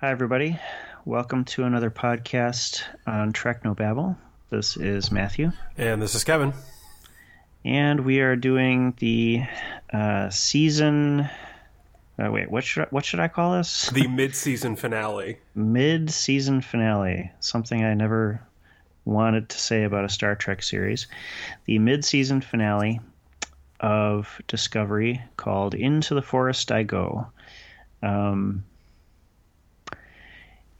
Hi, everybody. Welcome to another podcast on Trek No Babble. This is Matthew, And this is Kevin. and we are doing the uh, season. Uh, wait, what should I, what should I call this? The mid-season finale. Mid-season finale. Something I never wanted to say about a Star Trek series. The mid-season finale of Discovery, called "Into the Forest I Go." Um,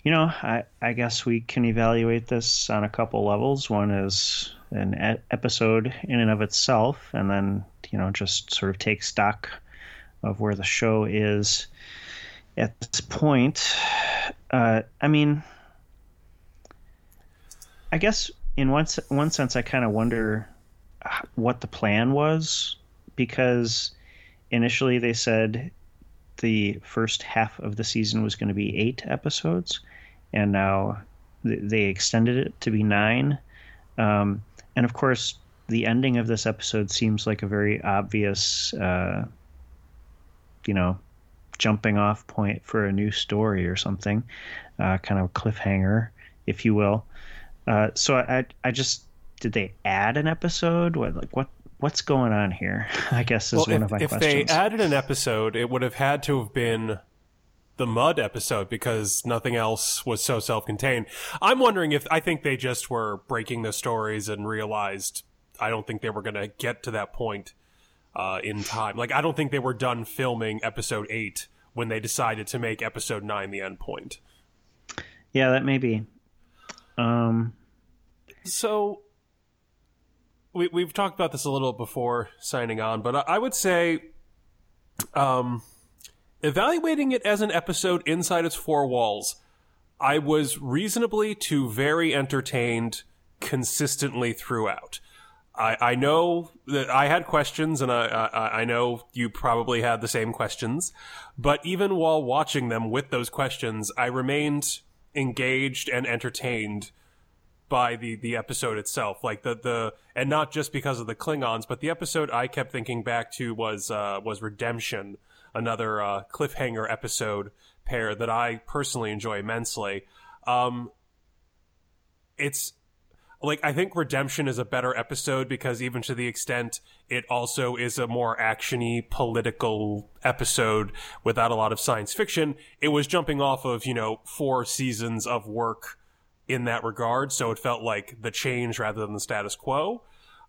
you know, I, I guess we can evaluate this on a couple levels. One is an episode in and of itself, and then, you know, just sort of take stock of where the show is at this point. Uh, I mean, I guess in one, one sense, I kind of wonder what the plan was because initially they said the first half of the season was going to be eight episodes, and now th- they extended it to be nine. Um, and of course, the ending of this episode seems like a very obvious, uh, you know, jumping off point for a new story or something, uh, kind of a cliffhanger, if you will. Uh, so I, I just did they add an episode? What like what what's going on here? I guess is Well, one if, of my if questions. If they added an episode, it would have had to have been the Mud episode because nothing else was so self-contained. I'm wondering if I think they just were breaking the stories and realized I don't think they were going to get to that point uh, in time. Like I don't think they were done filming episode eight when they decided to make episode nine the end point. yeah, that may be. Um, So we we've talked about this a little before signing on, but I, I would say, um, evaluating it as an episode inside its four walls, I was reasonably to very entertained consistently throughout. I, I know that I had questions, and I, I I know you probably had the same questions. But even while watching them with those questions, I remained engaged and entertained by the the episode itself like the the and not just because of the klingons but the episode i kept thinking back to was uh was redemption another uh cliffhanger episode pair that i personally enjoy immensely. Um it's like i think redemption is a better episode because even to the extent it also is a more actiony political episode without a lot of science fiction it was jumping off of you know four seasons of work in that regard, so it felt like the change rather than the status quo.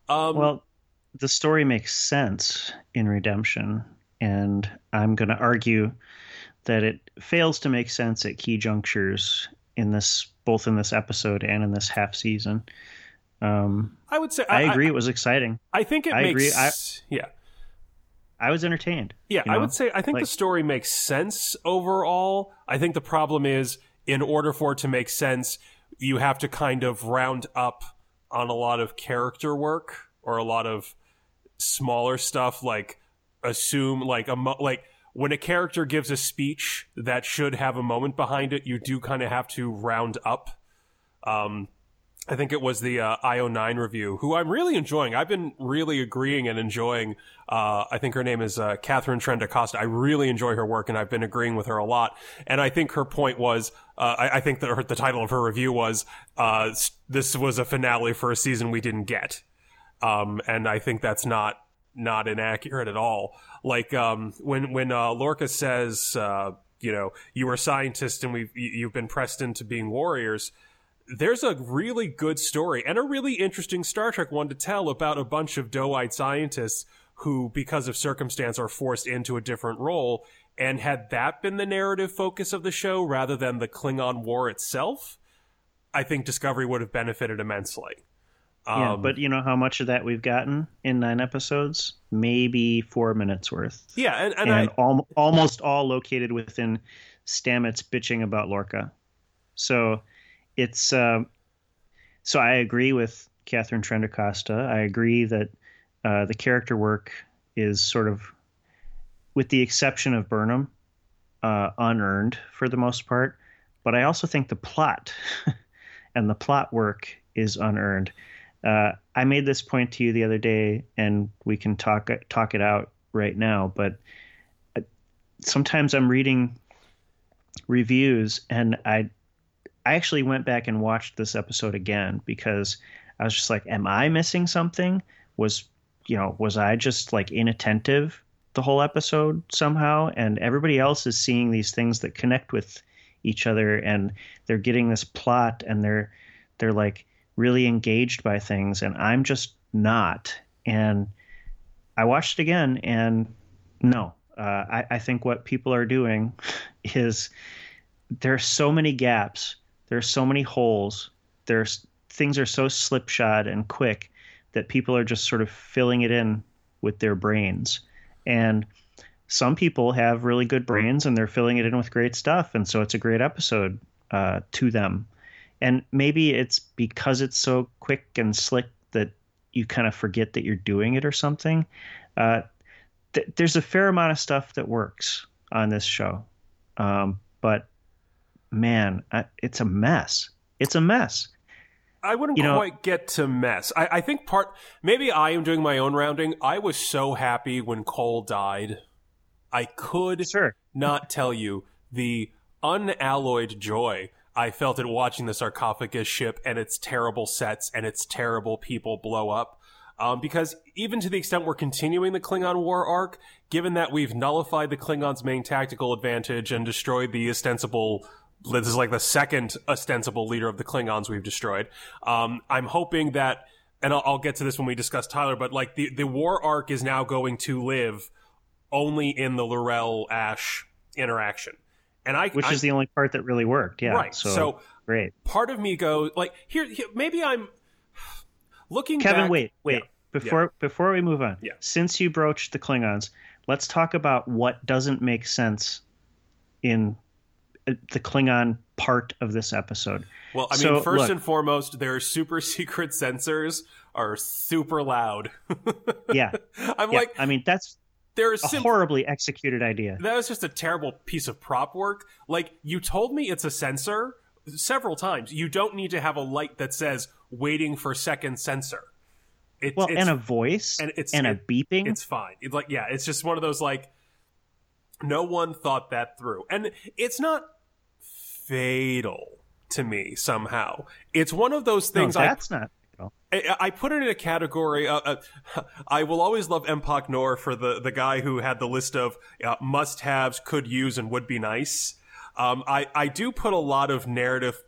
Um, well, the story makes sense in Redemption, and I'm going to argue that it fails to make sense at key junctures in this, both in this episode and in this half season. Um, I would say I, agree; it was exciting. I, think it I makes agree. I- yeah. I was entertained. Yeah, you I would say I think Like- the story makes sense overall. I think the problem is in order for it to make sense, you have to kind of round up on a lot of character work or a lot of smaller stuff like assume like a mo- like when a character gives a speech that should have a moment behind it, you do kind of have to round up. Um, I think it was the uh, IO9 review, who I'm really enjoying. I've been really agreeing and enjoying. Uh, I think her name is uh, Katharine Trendacosta. I really enjoy her work, and I've been agreeing with her a lot. And I think her point was, uh, I, I think that her, the title of her review was, uh, "This was a finale for a season we didn't get," um, and I think that's not not inaccurate at all. Like um, when when uh, Lorca says, uh, you know, you were a scientist and we've you- you've been pressed into being warriors there's a really good story and a really interesting Star Trek one to tell about a bunch of doe-eyed scientists who, because of circumstance, are forced into a different role. And had that been the narrative focus of the show rather than the Klingon War itself, I think Discovery would have benefited immensely. Yeah, Um, but you know how much of that we've gotten in nine episodes? Maybe four minutes worth. yeah, and, and, and I, al- almost all located within Stamets bitching about Lorca. So it's um so I agree with Katharine Trendacosta. I agree that uh, the character work is sort of, with the exception of Burnham, uh, unearned for the most part. But I also think the plot and the plot work is unearned. Uh, I made this point to you the other day, and we can talk talk it out right now. But uh, sometimes I'm reading reviews, and I I actually went back and watched this episode again because I was just like, am I missing something? Was you know was I just like inattentive the whole episode somehow? And everybody else is seeing these things that connect with each other, and they're getting this plot, and they're they're like really engaged by things, and I'm just not. And I watched it again, and no, uh, I, I think what people are doing is there are so many gaps, there are so many holes, there's things are so slipshod and quick that people are just sort of filling it in with their brains. And some people have really good brains and they're filling it in with great stuff, and so it's a great episode uh, to them. And maybe it's because it's so quick and slick that you kind of forget that you're doing it or something. Uh, th- there's a fair amount of stuff that works on this show, um, but man, I, it's a mess. It's a mess. I wouldn't you know, quite get to mess. I, I, think part maybe I am doing my own rounding. I was so happy when Kol died. I could sure. not tell you the unalloyed joy I felt it watching the sarcophagus ship and its terrible sets and its terrible people blow up. Um, because even to the extent we're continuing the Klingon war arc, given that we've nullified the Klingons' main tactical advantage and destroyed the ostensible this is like the second ostensible leader of the Klingons we've destroyed. Um, I'm hoping that, and I'll, I'll, get to this when we discuss Tyler, but like the, the war arc is now going to live only in the L'Rell Ash interaction. And I, which I, is the only part that really worked. Yeah. Right. So, so great. Part of me goes like here, here maybe I'm looking Kevin, back, wait, wait. Yeah, before yeah. before we move on, yeah. since you broached the Klingons, let's talk about what doesn't make sense in uh, the Klingon part of this episode. Well, I mean, so, first look, and foremost, their super secret sensors are super loud. yeah, I'm yeah. like, I mean, that's there's a sim- horribly executed idea. That was just a terrible piece of prop work. Like you told me it's a sensor several times. You don't need to have a light that says "waiting for second sensor." It, well, and a voice, and it's and it, a beeping. It's fine. It's like yeah, it's just one of those like no one thought that through, and it's not fatal to me somehow. It's one of those things. No, that's I, not. I, I put it in a category. Uh, uh, I will always love Empok Nor for the, the guy who had the list of uh, must haves, could use, and would be nice. Um, I, I do put a lot of narrative,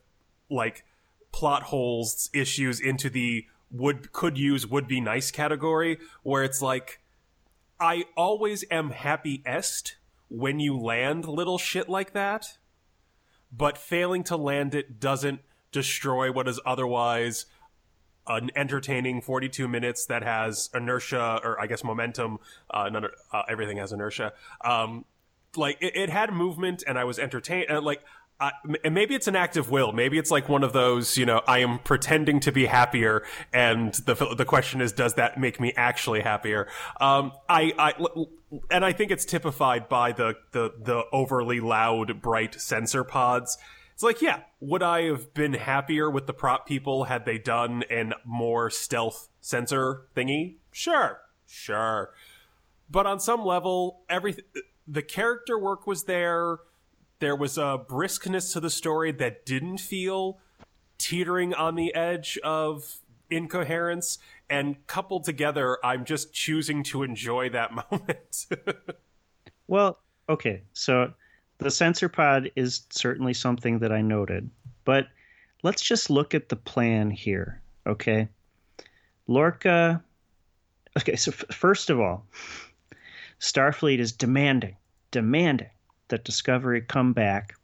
like plot holes issues into the would could use would be nice category where it's like I always am happy est when you land little shit like that but failing to land it doesn't destroy what is otherwise an entertaining 42 minutes that has inertia or I guess momentum. Uh, none, uh, everything has inertia. Um, like it, it, had movement and I was entertained. And like, I, and maybe it's an act of will. Maybe it's like one of those, you know, I am pretending to be happier, and the the question is, does that make me actually happier? Um, I, I, and I think it's typified by the the the overly loud, bright sensor pods. It's like, yeah, would I have been happier with the prop people had they done an more stealth sensor thingy? Sure, sure. But on some level, everything the character work was there there was a briskness to the story that didn't feel teetering on the edge of incoherence and coupled together i'm just choosing to enjoy that moment well okay so the sensor pod is certainly something that i noted but let's just look at the plan here okay? Lorca okay so f- first of all starfleet is demanding demanding that Discovery come back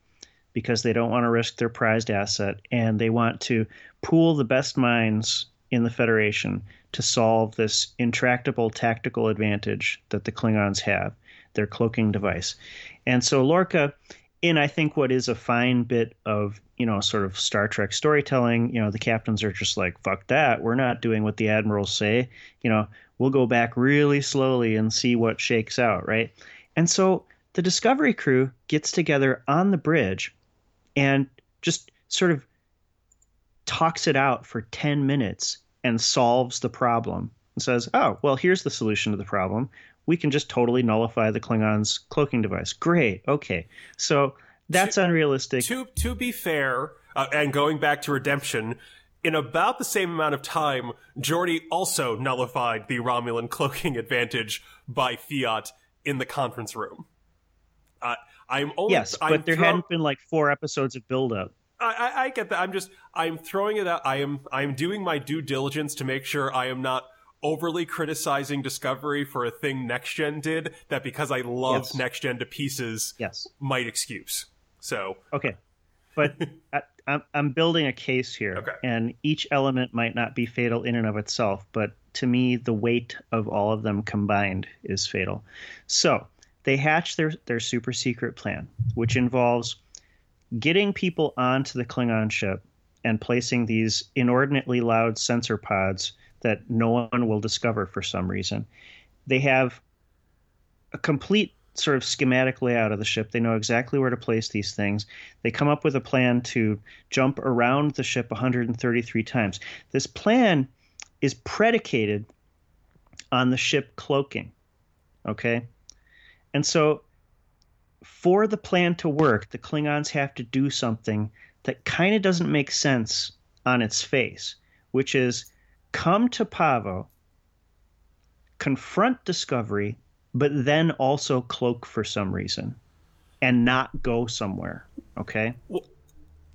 because they don't want to risk their prized asset and they want to pool the best minds in the Federation to solve this intractable tactical advantage that the Klingons have, their cloaking device. And so Lorca, in I think what is a fine bit of, you know, sort of Star Trek storytelling, you know, the captains are just like, fuck that. We're not doing what the admirals say. You know, we'll go back really slowly and see what shakes out, right? And so the Discovery crew gets together on the bridge and just sort of talks it out for 10 minutes and solves the problem and says, oh, well, here's the solution to the problem. We can just totally nullify the Klingons' cloaking device. Great. Okay. So That's to, unrealistic. To to be fair, uh, and going back to Redemption, in about the same amount of time, Geordi also nullified the Romulan cloaking advantage by fiat in the conference room. Uh, I'm only yes, but I'm there throw- hadn't been like four episodes of build up. I, I, I get that. I'm just I'm throwing it out. I am I am doing my due diligence to make sure I am not overly criticizing Discovery for a thing Next Gen did that because I love Yes. Next Gen to pieces Yes. might excuse. So Okay, but I, I'm I'm building a case here, Okay. and each element might not be fatal in and of itself, but to me, the weight of all of them combined is fatal. So they hatch their their super secret plan, which involves getting people onto the Klingon ship and placing these inordinately loud sensor pods that no one will discover for some reason. They have a complete sort of schematic layout of the ship. They know exactly where to place these things. They come up with a plan to jump around the ship 133 times. This plan is predicated on the ship cloaking. Okay? And so for the plan to work, the Klingons have to do something that kind of doesn't make sense on its face, which is come to Pahvo, confront Discovery, but then also cloak for some reason and not go somewhere. Okay?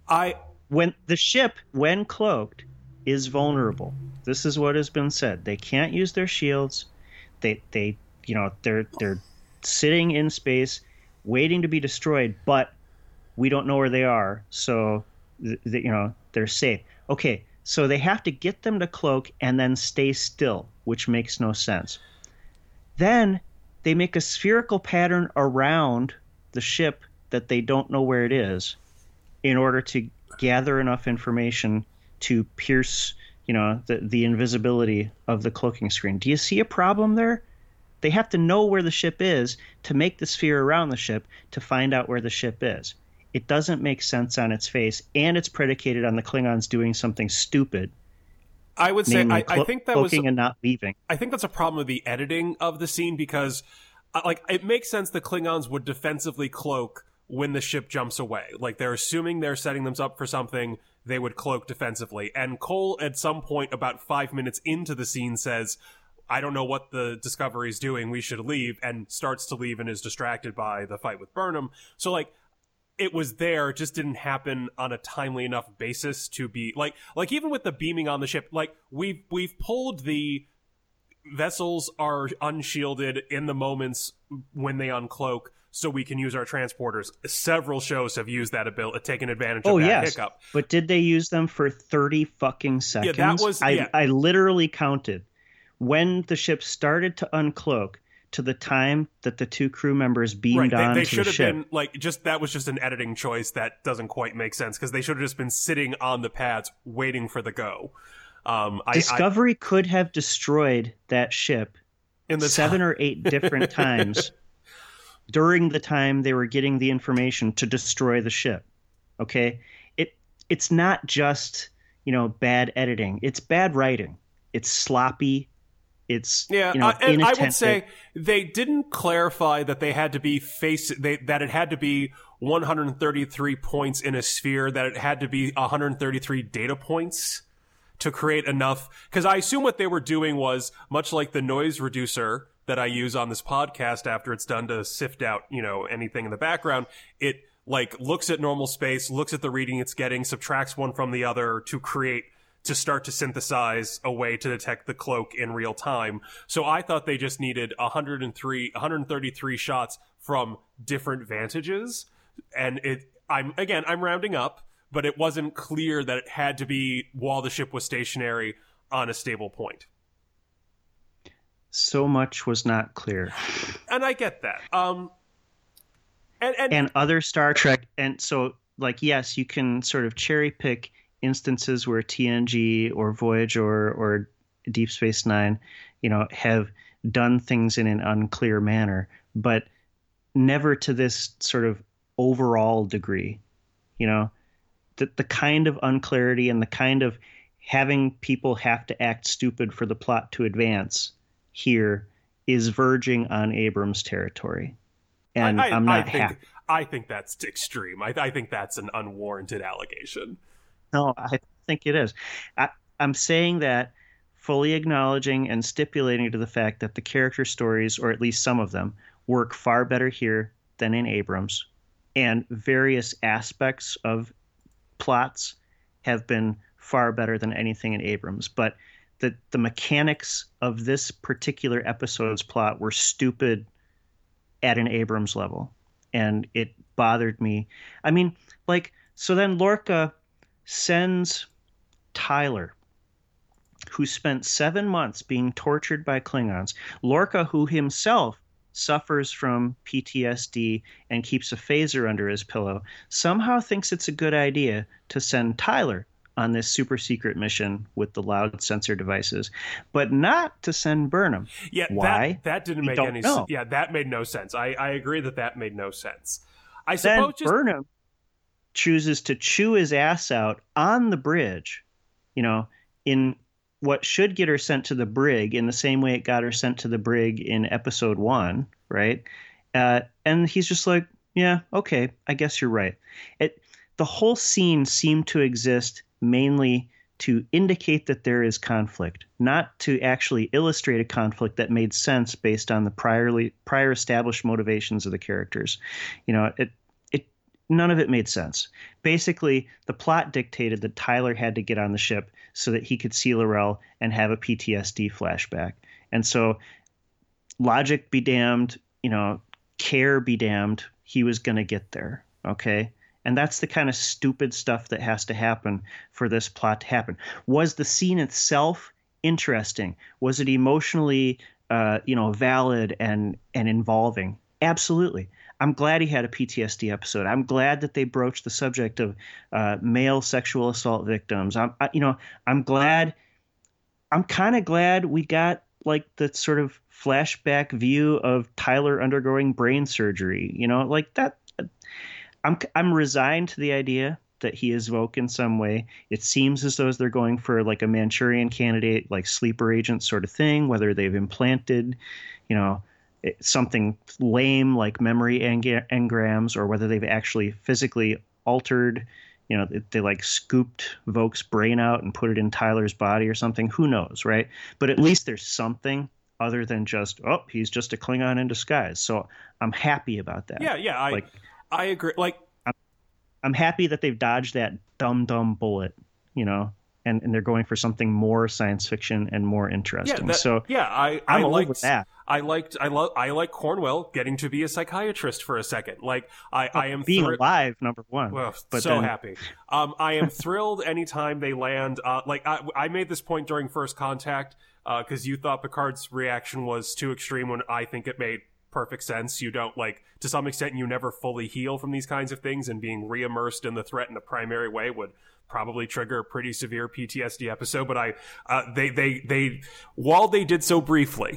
I When the ship, when cloaked, is vulnerable. This is what has been said. They can't use their shields. They they you know, they're they're sitting in space waiting to be destroyed, but we don't know where they are. So th- th- you know, they're safe. Okay, so they have to get them to cloak and then stay still, which makes no sense. Then they make a spherical pattern around the ship that they don't know where it is in order to gather enough information to pierce, you know, the, the invisibility of the cloaking screen. Do you see a problem there? They have to know where the ship is to make the sphere around the ship to find out where the ship is. It doesn't make sense on its face, and it's predicated on the Klingons doing something stupid, I would say I, I think that was cloaking and not leaving. I think that's a problem with the editing of the scene because, uh, like, it makes sense the Klingons would defensively cloak when the ship jumps away. Like, they're assuming they're setting them up for something, they would cloak defensively. And Kol, at some point, about five minutes into the scene, says, I don't know what the Discovery's doing, we should leave, and starts to leave and is distracted by the fight with Burnham. So, like, it was there, it just didn't happen on a timely enough basis to be like like even with the beaming on the ship, like we've we've pulled the vessels are unshielded in the moments when they uncloak so we can use our transporters. Several shows have used that ability, taken advantage of Oh that yes, hiccup. but did they use them for thirty fucking seconds? Yeah, that was- I yeah. I literally counted when the ship started to uncloak to the time that the two crew members beamed Right, on they, they should the have ship. been like just that was just an editing choice that doesn't quite make sense because they should have just been sitting on the pads waiting for the go. Um, I, I Discovery could have destroyed that ship in the seven or eight different times during the time they were getting the information to destroy the ship. Okay, it it's not just you know bad editing; it's bad writing. It's sloppy. It's Yeah, you know, uh, and I would say they didn't clarify that they had to be face they, that it had to be 133 points in a sphere, that it had to be 133 data points to create enough. Because I assume what they were doing was much like the noise reducer that I use on this podcast after it's done to sift out you know anything in the background. It like looks at normal space, looks at the reading it's getting, subtracts one from the other to create to start to synthesize a way to detect the cloak in real time. So I thought they just needed 103 133 shots from different vantages and it I'm again I'm rounding up, but it wasn't clear that it had to be while the ship was stationary on a stable point. so much was not clear. And I get that. Um and and, and other Star Trek. And so, like, yes, you can sort of cherry pick instances where TNG or Voyager or Deep Space Nine, you know, have done things in an unclear manner, but never to this sort of overall degree. You know, the the kind of unclarity and the kind of having people have to act stupid for the plot to advance here is verging on Abrams territory. And I, am not I think happy. I think that's extreme. I, I think that's an unwarranted allegation. No, I think it is. I, I'm saying that fully acknowledging and stipulating to the fact that the character stories, or at least some of them, work far better here than in Abrams, and various aspects of plots have been far better than anything in Abrams. But the the mechanics of this particular episode's plot were stupid at an Abrams level, and it bothered me. I mean, like so then Lorca sends Tyler who spent seven months being tortured by Klingons. Lorca, who himself suffers from PTSD and keeps a phaser under his pillow, somehow thinks it's a good idea to send Tyler on this super secret mission with the loud sensor devices, but not to send Burnham. Yeah, why? That, that didn't We make any sense. Yeah, that made no sense. I, I agree that that made no sense. I Then suppose just Burnham chooses to chew his ass out on the bridge, you know, in what should get her sent to the brig in the same way it got her sent to the brig in episode one, right? Uh, and he's just like, yeah, okay, I guess you're right. It the whole scene seemed to exist mainly to indicate that there is conflict, not to actually illustrate a conflict that made sense based on the priorly prior established motivations of the characters. You know, it none of it made sense. Basically, the plot dictated that Tyler had to get on the ship so that he could see L'Rell and have a PTSD flashback. And so logic be damned, you know, care be damned, he was going to get there, okay? And that's the kind of stupid stuff that has to happen for this plot to happen. Was the scene itself interesting? Was it emotionally, uh, you know, valid and and involving? Absolutely. I'm glad he had a PTSD episode. I'm glad that they broached the subject of uh, male sexual assault victims. I'm, I, you know, I'm glad. I'm kind of glad we got like the sort of flashback view of Tyler undergoing brain surgery. You know, like that. I'm I'm resigned to the idea that he is woke in some way. It seems as though they're going for like a Manchurian candidate, like sleeper agent sort of thing, whether they've implanted, you know, something lame like memory eng- engrams, or whether they've actually physically altered. You know, they, they like scooped Voq's brain out and put it in Tyler's body or something. Who knows, right? But at least there's something other than just oh, he's just a Klingon in disguise. So I'm happy about that. yeah, yeah, I like I agree. Like I'm happy that they've dodged that dumb dumb bullet, you know, and, and they're going for something more science fiction and more yeah, interesting. that, so yeah, I I liked that. I liked I love I like Cornwell getting to be a psychiatrist for a second. Like I I am being thr- alive, number one. Well, But so then- happy. Um, I am thrilled anytime they land. Uh, like I, I made this point during First Contact because you thought Picard's reaction was too extreme when I think it made perfect sense. You don't like to some extent you never fully heal from these kinds of things, and being reimmersed in the threat in a primary way would probably trigger a pretty severe PTSD episode. But I, uh, they, they, they, while they did so briefly,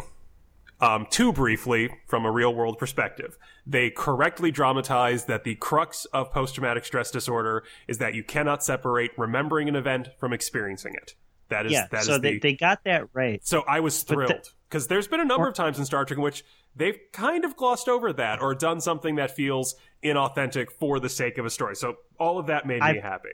um, too briefly from a real world perspective. They correctly dramatized that the crux of post traumatic stress disorder is that you cannot separate remembering an event from experiencing it. That is yeah, that is so they, the they got that right. so I was thrilled because there's been a number of times in Star Trek in which they've kind of glossed over that or done something that feels inauthentic for the sake of a story. So all of that made me I've- happy.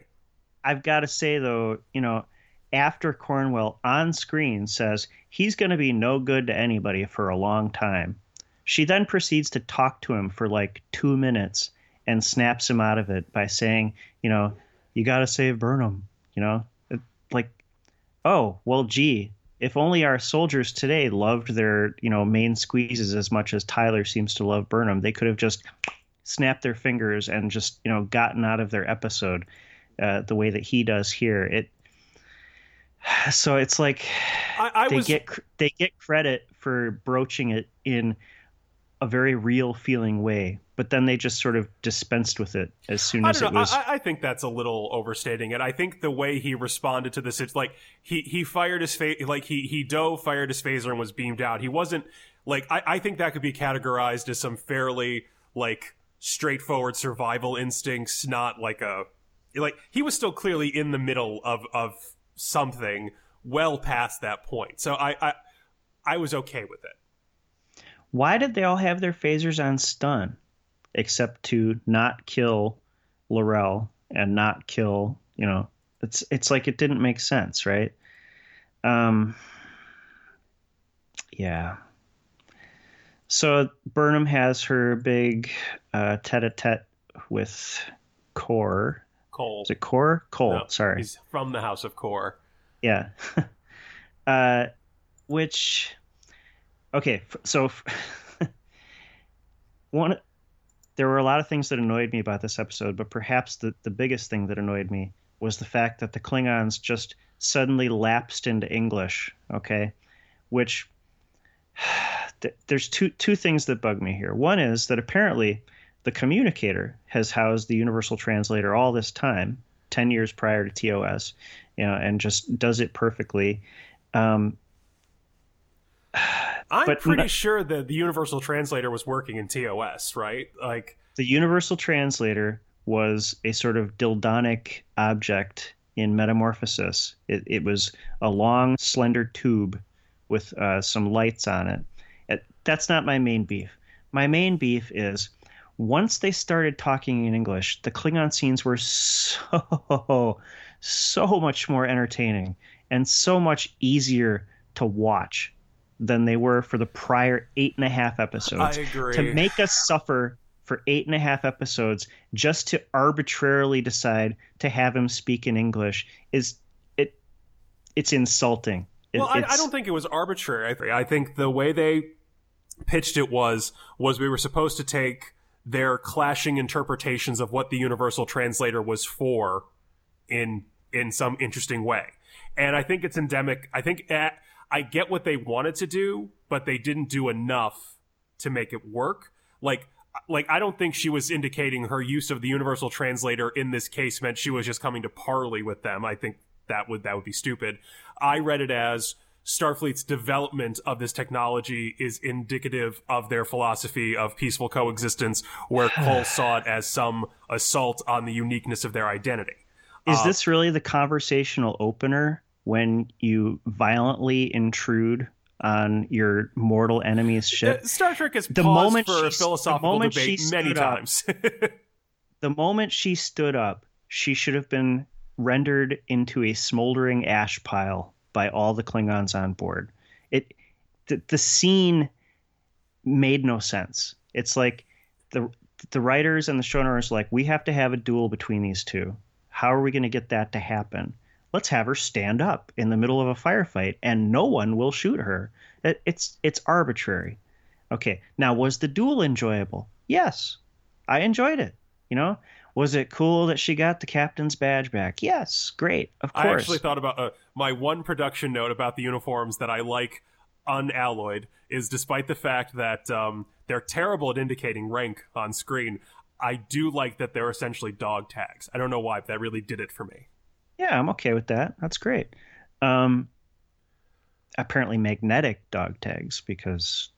I've got to say though, you know, after Cornwell on screen says he's going to be no good to anybody for a long time, she then proceeds to talk to him for like two minutes and snaps him out of it by saying, you know, you got to save Burnham. You know, It- like, oh well, gee. If only our soldiers today loved their, you know, main squeezes as much as Tyler seems to love Burnham, they could have just snapped their fingers and just, you know, gotten out of their episode uh, the way that he does here. It so it's like I, I they was get they get credit for broaching it in a very real feeling way, but then they just sort of dispensed with it as soon as it was. I, I think that's a little overstating it. I think the way he responded to this, it's like he he fired his face, like he he dove, fired his phaser, and was beamed out. He wasn't like I, I think that could be categorized as some fairly like straightforward survival instincts, not like a like he was still clearly in the middle of of something well past that point. So I I, I was okay with it. Why did they all have their phasers on stun? except to not kill L'Rell and not kill, you know, it's it's like it didn't make sense, right? Um yeah. So Burnham has her big uh, tete-a-tete with Kor. Kol. Is it Kor? Kol. No, sorry. He's from the House of Kor. Yeah. uh, which, okay, so one, there were a lot of things that annoyed me about this episode, but perhaps the, the biggest thing that annoyed me was the fact that the Klingons just suddenly lapsed into English. Okay, which there's two two things that bug me here. One is that apparently the communicator has housed the universal translator all this time 10 years prior to tos you know and just does it perfectly um, I'm pretty not- sure that the universal translator was working in TOS, right? Like, the universal translator was a sort of dildonic object in metamorphosis it, it was a long slender tube with uh, some lights on it. it that's not my main beef my main beef is once they started talking in english the klingon scenes were so so much more entertaining and so much easier to watch than they were for the prior eight and a half episodes I agree. to make us suffer for eight and a half episodes just to arbitrarily decide to have him speak in English is it it's insulting. It- well, I, I don't think it was arbitrary. I, I think the way they pitched it was was we were supposed to take their clashing interpretations of what the universal translator was for in in some interesting way. And I think it's endemic. I think eh, I get what they wanted to do, but they didn't do enough to make it work. Like like I don't think she was indicating her use of the universal translator in this case meant she was just coming to parley with them. I think that would that would be stupid. I read it as Starfleet's development of this technology is indicative of their philosophy of peaceful coexistence, where Kol saw it as some assault on the uniqueness of their identity. Is Uh, this really the conversational opener when you violently intrude on your mortal enemy's ship? Uh, Star Trek has The moment for she- a philosophical debate many up- times. the moment she stood up, she should have been rendered into a smoldering ash pile by all the Klingons on board. It the, the scene made no sense. It's like the the writers and the showrunners are like we have to have a duel between these two. How are we going to get that to happen? Let's have her stand up in the middle of a firefight and no one will shoot her. It, it's it's arbitrary. Okay, now was the duel enjoyable? Yes, I enjoyed it. You know, was it cool that she got the captain's badge back? Yes, great, of course. I actually thought about uh, my one production note about the uniforms that I like unalloyed is despite the fact that um, they're terrible at indicating rank on screen, I do like that they're essentially dog tags. I don't know why, but that really did it for me. yeah, I'm okay with that. That's great. Um, apparently magnetic dog tags because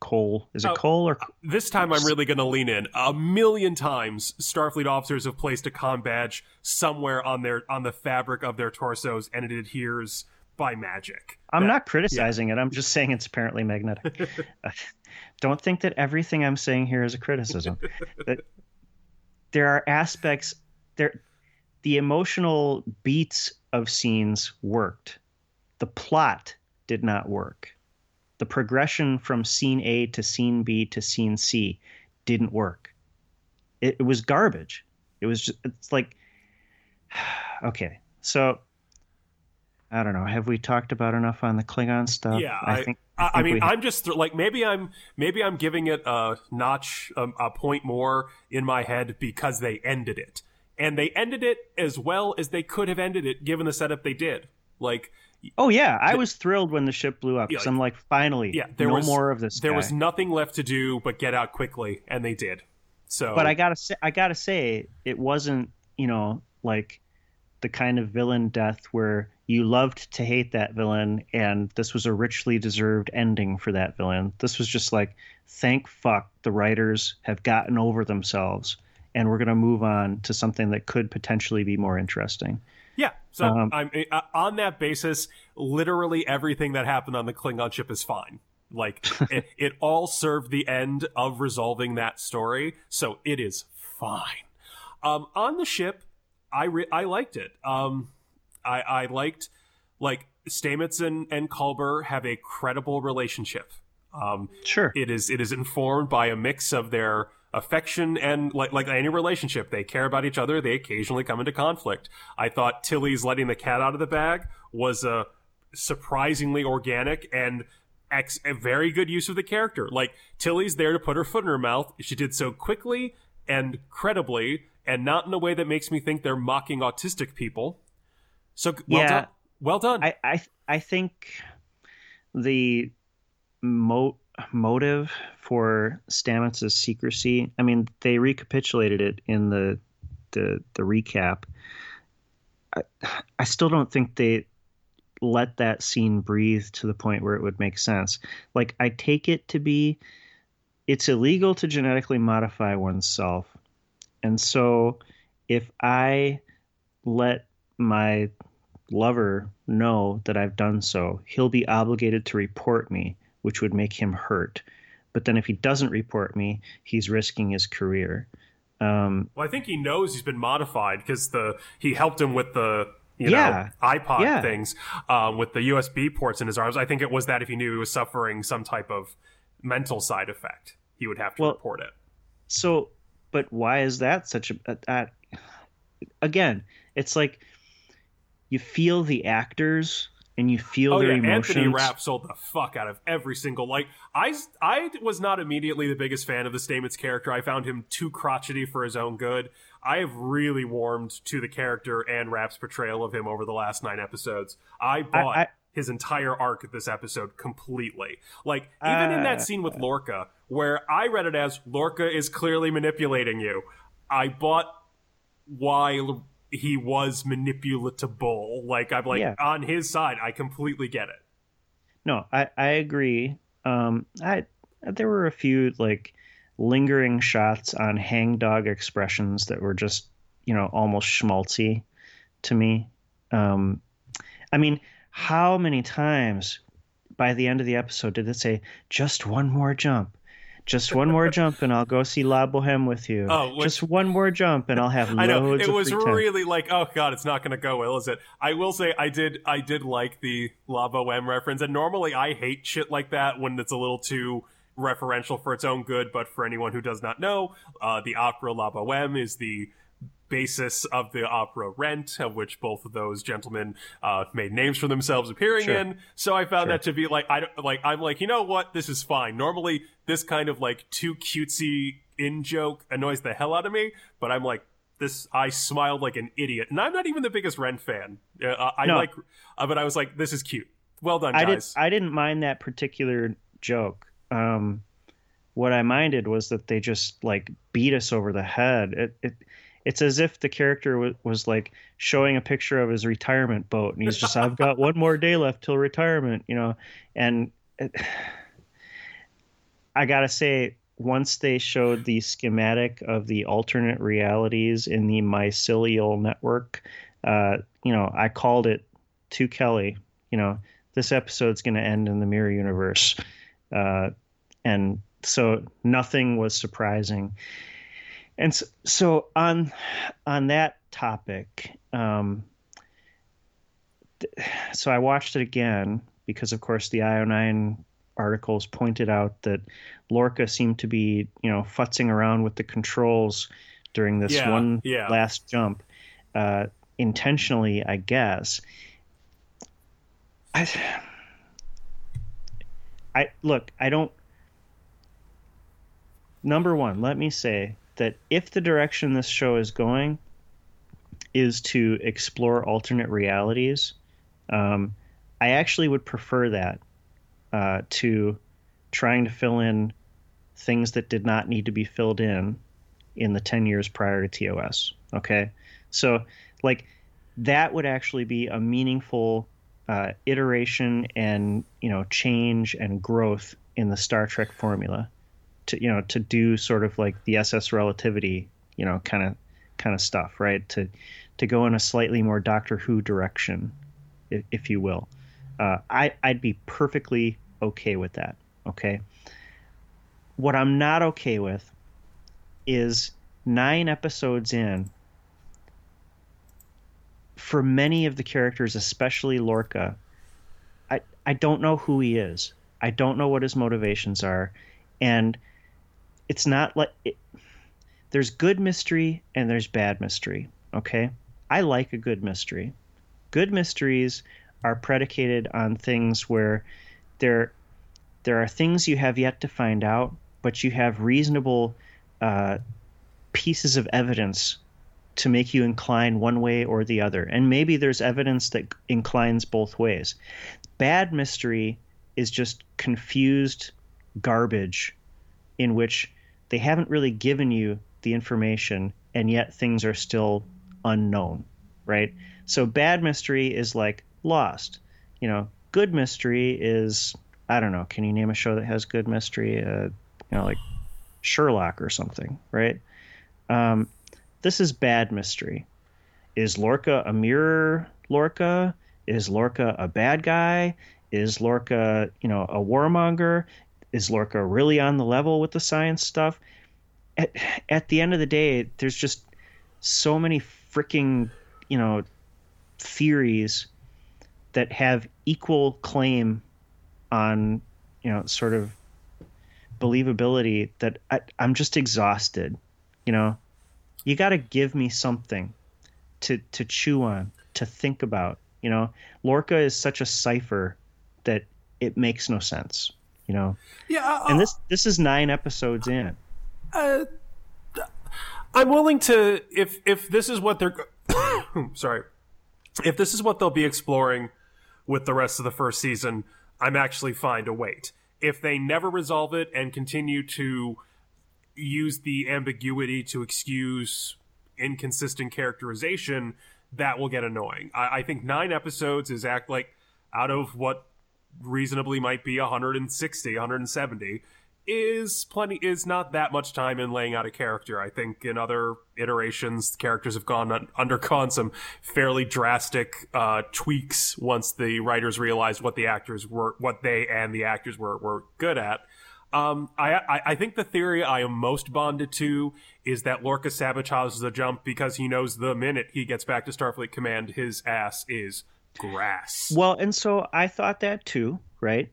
Kol is it Oh, Kol or This time I'm really going to lean in. A million times Starfleet officers have placed a com badge somewhere on their on the fabric of their torsos and it adheres by magic. I'm That- not criticizing it. I'm just saying it's apparently magnetic. Uh, Don't think that everything I'm saying here is a criticism. That there are aspects there the emotional beats of scenes worked. The plot did not work. The progression from scene A to scene B to scene C didn't work. It, it was garbage. It was just it's like okay. So I don't know. Have we talked about enough on the Klingon stuff? Yeah, I, I, think. I, think mean, I'm just like maybe I'm maybe I'm giving it a notch, um, a point more in my head because they ended it, and they ended it as well as they could have ended it given the setup they did. Like, Oh yeah, I was thrilled when the ship blew up Yeah, I'm like, finally, yeah, there no was more of this. There guy. was nothing left to do but get out quickly, and they did. So, but I gotta say, I gotta say, it wasn't, you know, like the kind of villain death where you loved to hate that villain, and this was a richly deserved ending for that villain. This was just like, thank fuck, the writers have gotten over themselves, and we're gonna move on to something that could potentially be more interesting. Yeah. So Um, I'm uh, on that basis. Literally everything that happened on the Klingon ship is fine. Like it, it all served the end of resolving that story, so it is fine. Um, on the ship, I re- I liked it. Um, I I liked like Stamets and and Culber have a credible relationship. Um, sure, it is it is informed by a mix of their affection and like like any relationship they care about each other they occasionally come into conflict. I thought tilly's letting the cat out of the bag was a surprisingly organic and ex- a very good use of the character. Like tilly's there to put her foot in her mouth. She did so quickly and credibly and not in a way that makes me think they're mocking autistic people. So well Yeah. done. Well done. I I I think the mo- motive for Stamets' secrecy. I mean, they recapitulated it in the the the recap. I, I still don't think they let that scene breathe to the point where it would make sense. Like I take it to be it's illegal to genetically modify oneself. And so if I let my lover know that I've done so, he'll be obligated to report me, which would make him hurt. But then if he doesn't report me, he's risking his career. Um, Well, I think he knows he's been modified because the he helped him with the you Yeah. know iPod Yeah. things um, with the USB ports in his arms. I think it was that if he knew he was suffering some type of mental side effect, he would have to Well- report it. so, but why is that such a that? Again, it's like you feel the actors and you feel Oh their yeah, emotions. Anthony Rapp sold the fuck out of every single like. I I was not immediately the biggest fan of the Stamets character. I found him too crotchety for his own good. I have really warmed to the character and Rapp's portrayal of him over the last nine episodes. I bought I- his entire arc of this episode completely. Like even in that Uh, scene with Lorca, where I read it as Lorca is clearly manipulating you. I bought why he was manipulatable. Like I'm like Yeah. on his side. I completely get it. No, I I agree. Um, I there were a few like lingering shots on hangdog expressions that were just you know almost schmaltzy to me. Um, I mean, how many times by the end of the episode did it say just one more jump? Just one more jump, and I'll go see La Boheme with you. Oh, which- just one more jump, and I'll have I know it was time. really like, oh god, it's not going to go well, is it? I will say, I did, I did like the La Boheme reference, and normally I hate shit like that when it's a little too referential for its own good. But for anyone who does not know, uh, the opera La Boheme is the basis of the opera Rent, of which both of those gentlemen uh, made names for themselves appearing Sure. in. So I found Sure. that to be like, I don't- like, I'm like, you know what, this is fine. Normally, this kind of like too cutesy in joke annoys the hell out of me, but I'm like. This I smiled like an idiot, and I'm not even the biggest Rent fan. Uh, I No. like, uh, but I was like, "This is cute. Well done, I did. guys." I didn't mind that particular joke. Um, what I minded was that they just like beat us over the head. It, it it's as if the character was, was like showing a picture of his retirement boat, and he's just, "I've got one more day left till retirement," you know. And it, I gotta say, once they showed the schematic of the alternate realities in the mycelial network, uh, you know, I called it to Kelly. You know, this episode's going to end in the mirror universe, uh, and so nothing was surprising. And so, so on on that topic, um, th- so I watched it again because, of course, the IO9 articles pointed out that Lorca seemed to be, you know, futzing around with the controls during this Yeah, one yeah. last jump, uh, intentionally, I guess. I, I look. I don't. Number one, let me say that if the direction this show is going is to explore alternate realities, um, I actually would prefer that uh, to trying to fill in things that did not need to be filled in in the 10 years prior to TOS. Okay. So, like, that would actually be a meaningful uh, iteration and, you know, change and growth in the Star Trek formula to, you know, to do sort of like the SS relativity, you know, kind of, kind of stuff, right? To, to go in a slightly more Doctor Who direction, if, if you will. Uh, I, I'd be perfectly okay with that. Okay. What I'm not okay with is nine episodes in. For many of the characters, especially Lorca, I, I don't know who he is. I don't know what his motivations are. And it's not like it, there's good mystery and there's bad mystery. Okay. I like a good mystery. Good mysteries are predicated on things where there there are things you have yet to find out, but you have reasonable uh, pieces of evidence to make you incline one way or the other. And maybe there's evidence that inclines both ways. Bad mystery is just confused garbage in which they haven't really given you the information and yet things are still unknown, right? So bad mystery is like Lost. You know, good mystery is I don't know. Can you name a show that has good mystery? Uh, you know, like Sherlock or something, right? Um, this is bad mystery. Is Lorca a mirror Lorca? Is Lorca a bad guy? Is Lorca, you know, a warmonger? Is Lorca really on the level with the science stuff? At, at the end of the day, there's just so many freaking, you know, theories that have equal claim on you know sort of believability that I, I'm just exhausted. You know, you got to give me something to to chew on, to think about. You know, Lorca is such a cipher that it makes no sense. You know, yeah, uh, and this this is nine episodes in. Uh, I'm willing to if if this is what they're sorry, if this is what they'll be exploring with the rest of the first season, I'm actually fine to wait. If they never resolve it and continue to use the ambiguity to excuse inconsistent characterization, that will get annoying. I, I think nine episodes is act like out of what reasonably might be 160, 170 is plenty is not that much time in laying out a character. I think in other iterations, characters have gone undergone some fairly drastic uh, tweaks once the writers realized what the actors were, what they and the actors were were good at. Um, I, I, I think the theory I am most bonded to is that Lorca sabotages the jump because he knows the minute he gets back to Starfleet Command, his ass is grass. Well, and so I thought that too, right?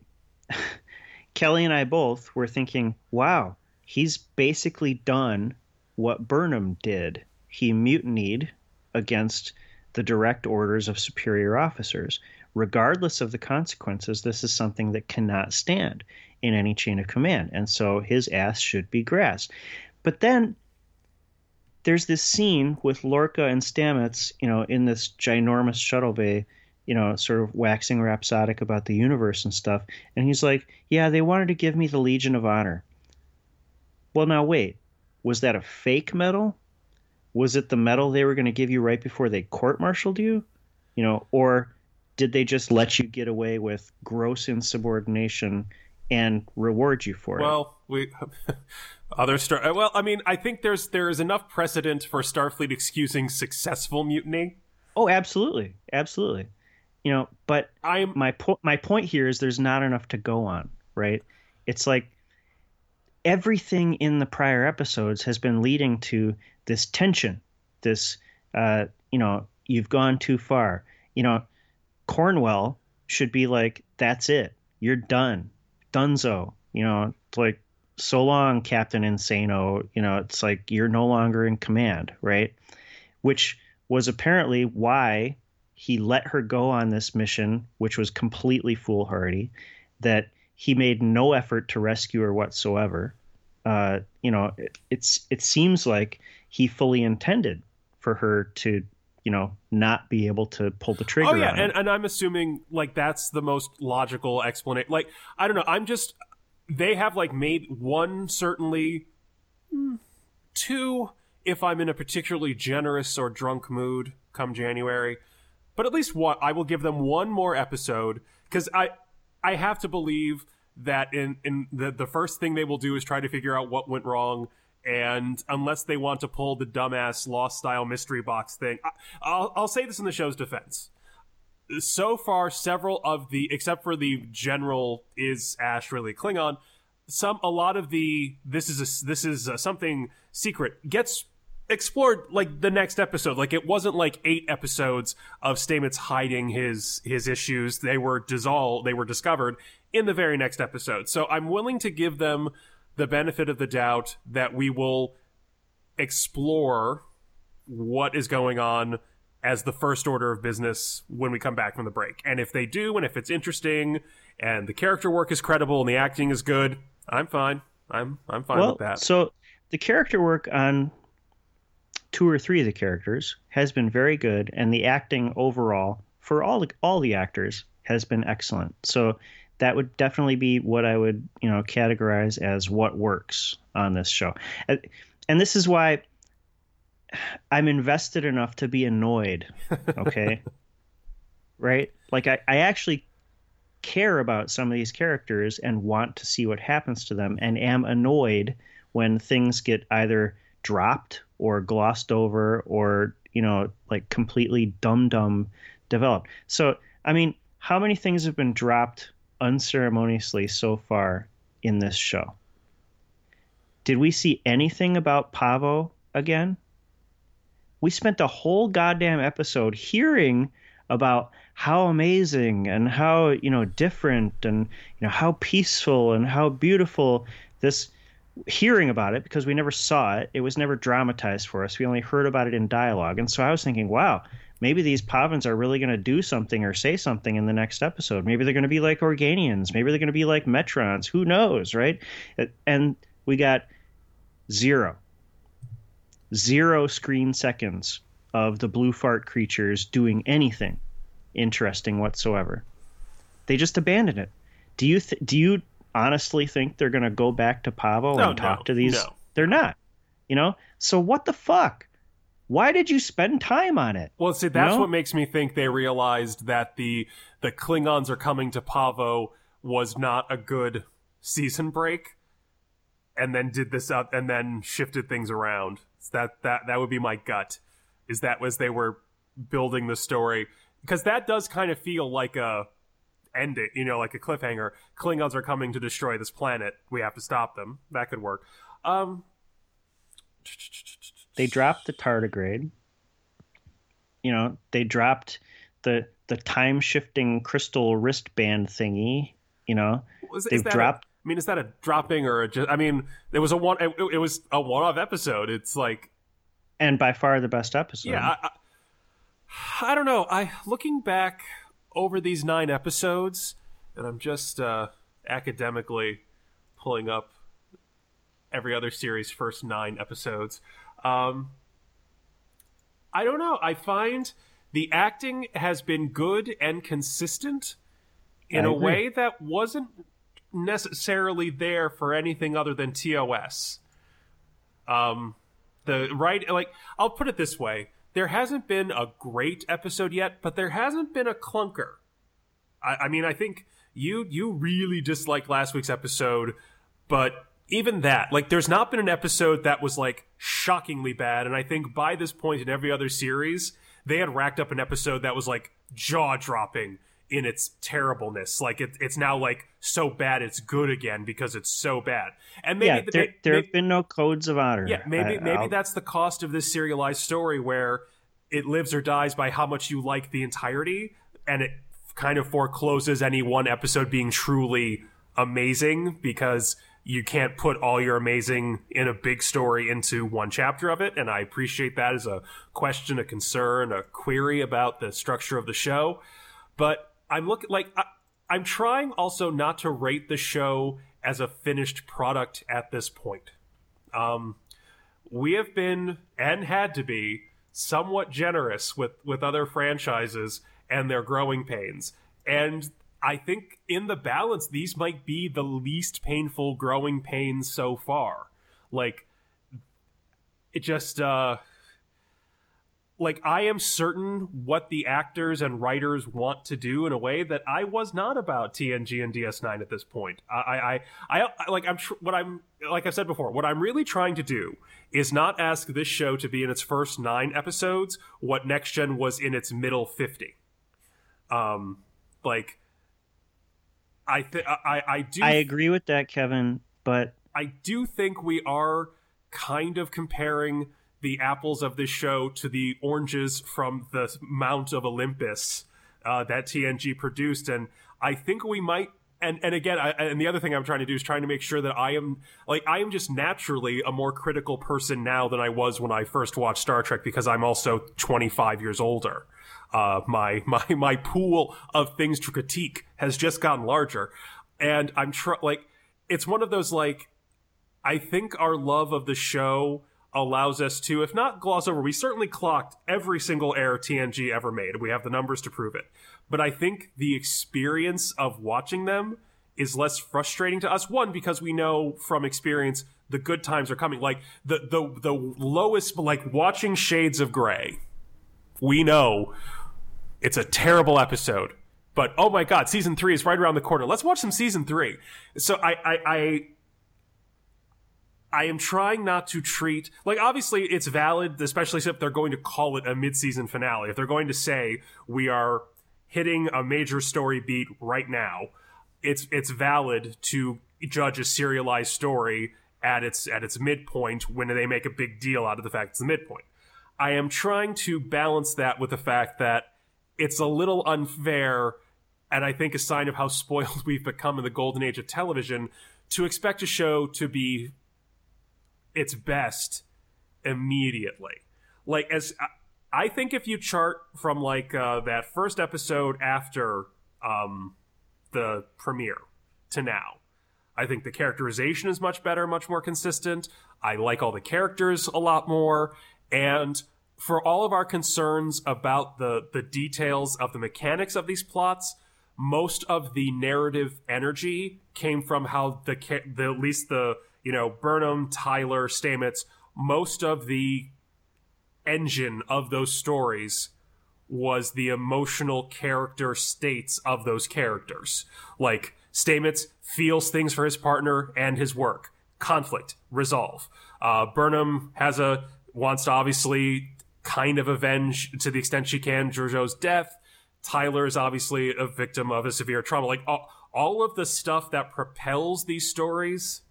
Kelly and I both were thinking, wow, he's basically done what Burnham did. He mutinied against the direct orders of superior officers. Regardless of the consequences, this is something that cannot stand in any chain of command. And so his ass should be grass. But then there's this scene with Lorca and Stamets, you know, in this ginormous shuttle bay you know, sort of waxing rhapsodic about the universe and stuff. And he's like, Yeah, they wanted to give me the Legion of Honor. Well, now wait, was that a fake medal? Was it the medal they were going to give you right before they court martialed you? You know, or did they just let you get away with gross insubordination and reward you for well, it? Well, we other star. Well, I mean, I think there's there is enough precedent for Starfleet excusing successful mutiny. Oh, absolutely, absolutely you know but i'm my point my point here is there's not enough to go on right? It's like everything in the prior episodes has been leading to this tension this uh you know you've gone too far. You know cornwell should be like that's it. You're done. Dunzo. You know it's like so long captain insano. You know it's like you're no longer in command right? Which was apparently why he let her go on this mission, which was completely foolhardy, that he made no effort to rescue her whatsoever. Uh, you know, it, it's it seems like he fully intended for her to, you know, not be able to pull the trigger. Oh yeah, and, and I'm assuming like that's the most logical explanation. Like I don't know, I'm just they have like made one certainly, hmm, two if I'm in a particularly generous or drunk mood come January but at least one, I will give them one more episode because I I have to believe that in in the the first thing they will do is try to figure out what went wrong. And unless they want to pull the dumbass lost style mystery box thing, I, I'll I'll say this in the show's defense. so far several of the except for the general is Ash really Klingon, some a lot of the this is a, this is a, something secret gets explored like the next episode. Like it wasn't like eight episodes of Stamets hiding his his issues. They were dissolved. They were discovered in the very next episode. So I'm willing to give them the benefit of the doubt that we will explore what is going on as the first order of business when we come back from the break. And if they do, and if it's interesting, and the character work is credible and the acting is good, I'm fine. I'm I'm fine well, with that. So the character work on two or three of the characters has been very good, and the acting overall for all the, all the actors has been excellent. So that would definitely be what I would you know categorize as what works on this show, and this is why I'm invested enough to be annoyed. Okay, right? Like I, I actually care about some of these characters and want to see what happens to them, and am annoyed when things get either dropped or glossed over or you know like completely dumb dumb developed. So I mean, how many things have been dropped unceremoniously so far in this show? Did we see anything about Pahvo again? We spent a whole goddamn episode hearing about how amazing and how you know different and you know how peaceful and how beautiful this hearing about it because we never saw it. It was never dramatized for us. We only heard about it in dialogue. And so I was thinking, wow, maybe these Pahvans are really going to do something or say something in the next episode. Maybe they're going to be like Organians. Maybe they're going to be like Metrons. Who knows, right? And we got zero, zero screen seconds of the blue fart creatures doing anything interesting whatsoever. They just abandoned it. Do you th- do you honestly think they're going to go back to Pahvo no, and talk no, to these? No. They're not. You know? So what the fuck? Why did you spend time on it? Well, see, that's you know? what makes me think they realized that the the Klingons are coming to Pahvo was not a good season break, and then did this up and then shifted things around. that that that would be my gut. Is that was they were building the story because that does kind of feel like a end it, you know, like a cliffhanger. Klingons are coming to destroy this planet. We have to stop them. That could work. Um, they dropped the tardigrade. You know, they dropped the the time shifting crystal wristband thingy. You know, was, they've dropped. A, I mean, is that a dropping or a just? I mean, it was a one. It, it was a one-off episode. It's like, and by far the best episode. Yeah, I, I, I don't know. I looking back over these nine episodes, and I'm just uh, academically pulling up every other series' first nine episodes. Um, I don't know. I find the acting has been good and consistent in a way that wasn't necessarily there for anything other than TOS. Um, the right, like I'll put it this way: there hasn't been a great episode yet, but there hasn't been a clunker. I, I mean, I think you you really disliked last week's episode, but even that, like, there's not been an episode that was like shockingly bad, and I think by this point in every other series, they had racked up an episode that was like jaw dropping in its terribleness. Like it, it's now like so bad it's good again because it's so bad. And maybe yeah, there, maybe, there have been no codes of honor. Yeah, maybe I, maybe I'll... that's the cost of this serialized story where it lives or dies by how much you like the entirety, and it kind of forecloses any one episode being truly amazing because you can't put all your amazing in a big story into one chapter of it. And I appreciate that as a question, a concern, a query about the structure of the show. But I'm looking like I, I'm trying also not to rate the show as a finished product at this point. Um, we have been and had to be somewhat generous with with other franchises and their growing pains. And I think in the balance, these might be the least painful growing pains so far. Like, it just, uh, like, I am certain what the actors and writers want to do in a way that I was not about TNG and DS9 at this point. I, I, I, I like, I'm, tr- what I'm, like I said before, what I'm really trying to do is not ask this show to be in its first nine episodes what Next Gen was in its middle 50 Um, like, I I I do I agree with that, Kevin. But I do think we are kind of comparing the apples of this show to the oranges from the Mount of Olympus uh, that TNG produced, and I think we might. And and again, I, and the other thing I'm trying to do is trying to make sure that I am like I am just naturally a more critical person now than I was when I first watched Star Trek because I'm also 25 years older. Uh, my my my pool of things to critique has just gotten larger, and I'm tr- like it's one of those like I think our love of the show allows us to, if not gloss over, we certainly clocked every single error TNG ever made. We have the numbers to prove it. But I think the experience of watching them is less frustrating to us. One, because we know from experience the good times are coming. Like the the the lowest, like watching Shades of Grey, we know it's a terrible episode. But oh my god, season three is right around the corner. Let's watch some season three. So I I, I I am trying not to treat like obviously it's valid, especially if they're going to call it a mid-season finale. If they're going to say we are hitting a major story beat right now, it's it's valid to judge a serialized story at its at its midpoint when they make a big deal out of the fact it's the midpoint. I am trying to balance that with the fact that it's a little unfair and I think a sign of how spoiled we've become in the golden age of television to expect a show to be its best immediately. Like as I think if you chart from like uh, that first episode after um, the premiere to now, I think the characterization is much better, much more consistent. I like all the characters a lot more, and for all of our concerns about the the details of the mechanics of these plots, most of the narrative energy came from how the, the at least the you know Burnham, Tyler, Stamets, most of the engine of those stories was the emotional character states of those characters. Like Stamets feels things for his partner and his work. Conflict, resolve. Uh, Burnham has a wants to obviously kind of avenge to the extent she can Georgiou's death. Tyler is obviously a victim of a severe trauma. Like all, all of the stuff that propels these stories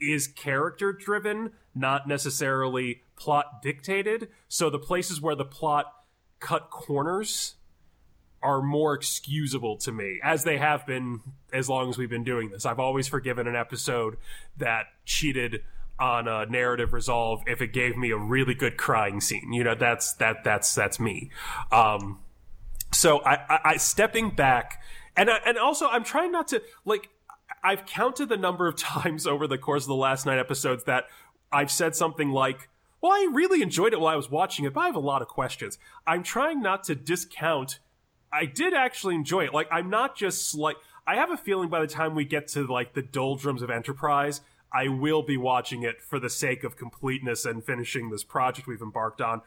is character driven, not necessarily plot dictated. So the places where the plot cut corners are more excusable to me, as they have been as long as we've been doing this. I've always forgiven an episode that cheated on a narrative resolve if it gave me a really good crying scene. You know, that's that that's that's me. Um, so I, I, I stepping back, and I, and also I'm trying not to like. I've counted the number of times over the course of the last nine episodes that I've said something like, "Well, I really enjoyed it while I was watching it, but I have a lot of questions." I'm trying not to discount. I did actually enjoy it. Like I'm not just like I have a feeling by the time we get to like the doldrums of Enterprise, I will be watching it for the sake of completeness and finishing this project we've embarked on.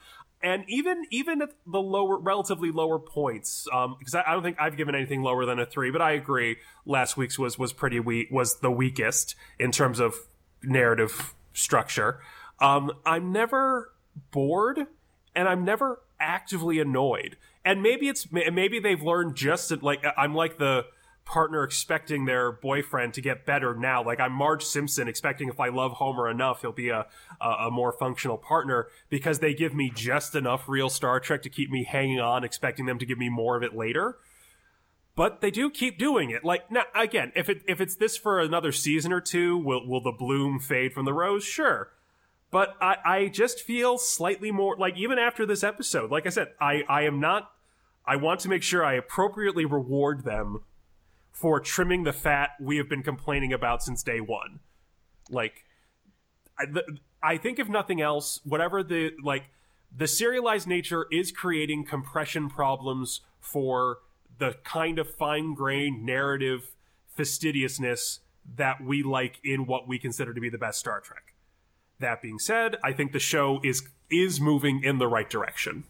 And even even at the lower, relatively lower points, because um, I, I, don't think I've given anything lower than a three, but I agree. Last week's was was pretty weak, was the weakest in terms of narrative structure. Um, I'm never bored, and I'm never actively annoyed. And maybe it's maybe they've learned just that. like I'm like the partner expecting their boyfriend to get better now. Like I'm Marge Simpson expecting if I love Homer enough, he'll be a, a, a, more functional partner because they give me just enough real Star Trek to keep me hanging on, expecting them to give me more of it later. But they do keep doing it. Like now, again, if it if it's this for another season or two, will will the bloom fade from the rose? Sure. But I, I just feel slightly more like even after this episode, like I said, I, I am not I want to make sure I appropriately reward them for trimming the fat we have been complaining about since day one. Like, I, the, I think if nothing else, whatever the like, the serialized nature is creating compression problems for the kind of fine grained narrative fastidiousness that we like in what we consider to be the best Star Trek. That being said, I think the show is is moving in the right direction.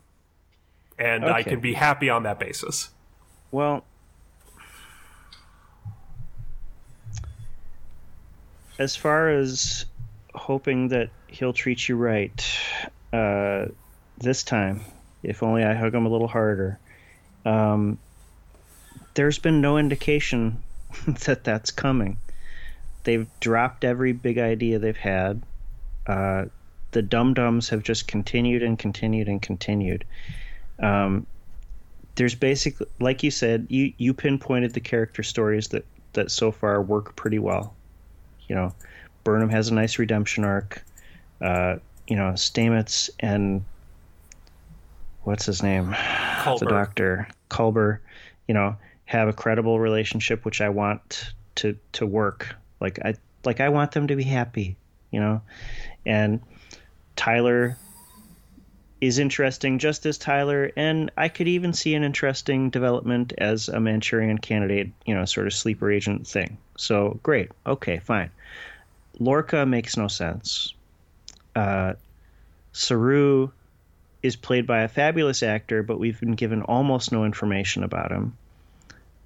And okay. I can be happy on that basis. Well, as far as hoping that he'll treat you right uh, this time, if only I hug him a little harder. Um, there's been no indication that that's coming. They've dropped every big idea they've had. Uh, the dum dums have just continued and continued and continued. Um, there's basically, like you said, you you pinpointed the character stories that that so far work pretty well. You know, Burnham has a nice redemption arc. Uh, you know, Stamets and what's his name, Culber. the doctor Culber. You know, have a credible relationship, which I want to to work. Like I like I want them to be happy. You know, and Tyler is interesting just as Tyler, and I could even see an interesting development as a Manchurian candidate, you know, sort of sleeper agent thing. So great. Okay, fine. Lorca makes no sense. Uh, Saru is played by a fabulous actor, but we've been given almost no information about him.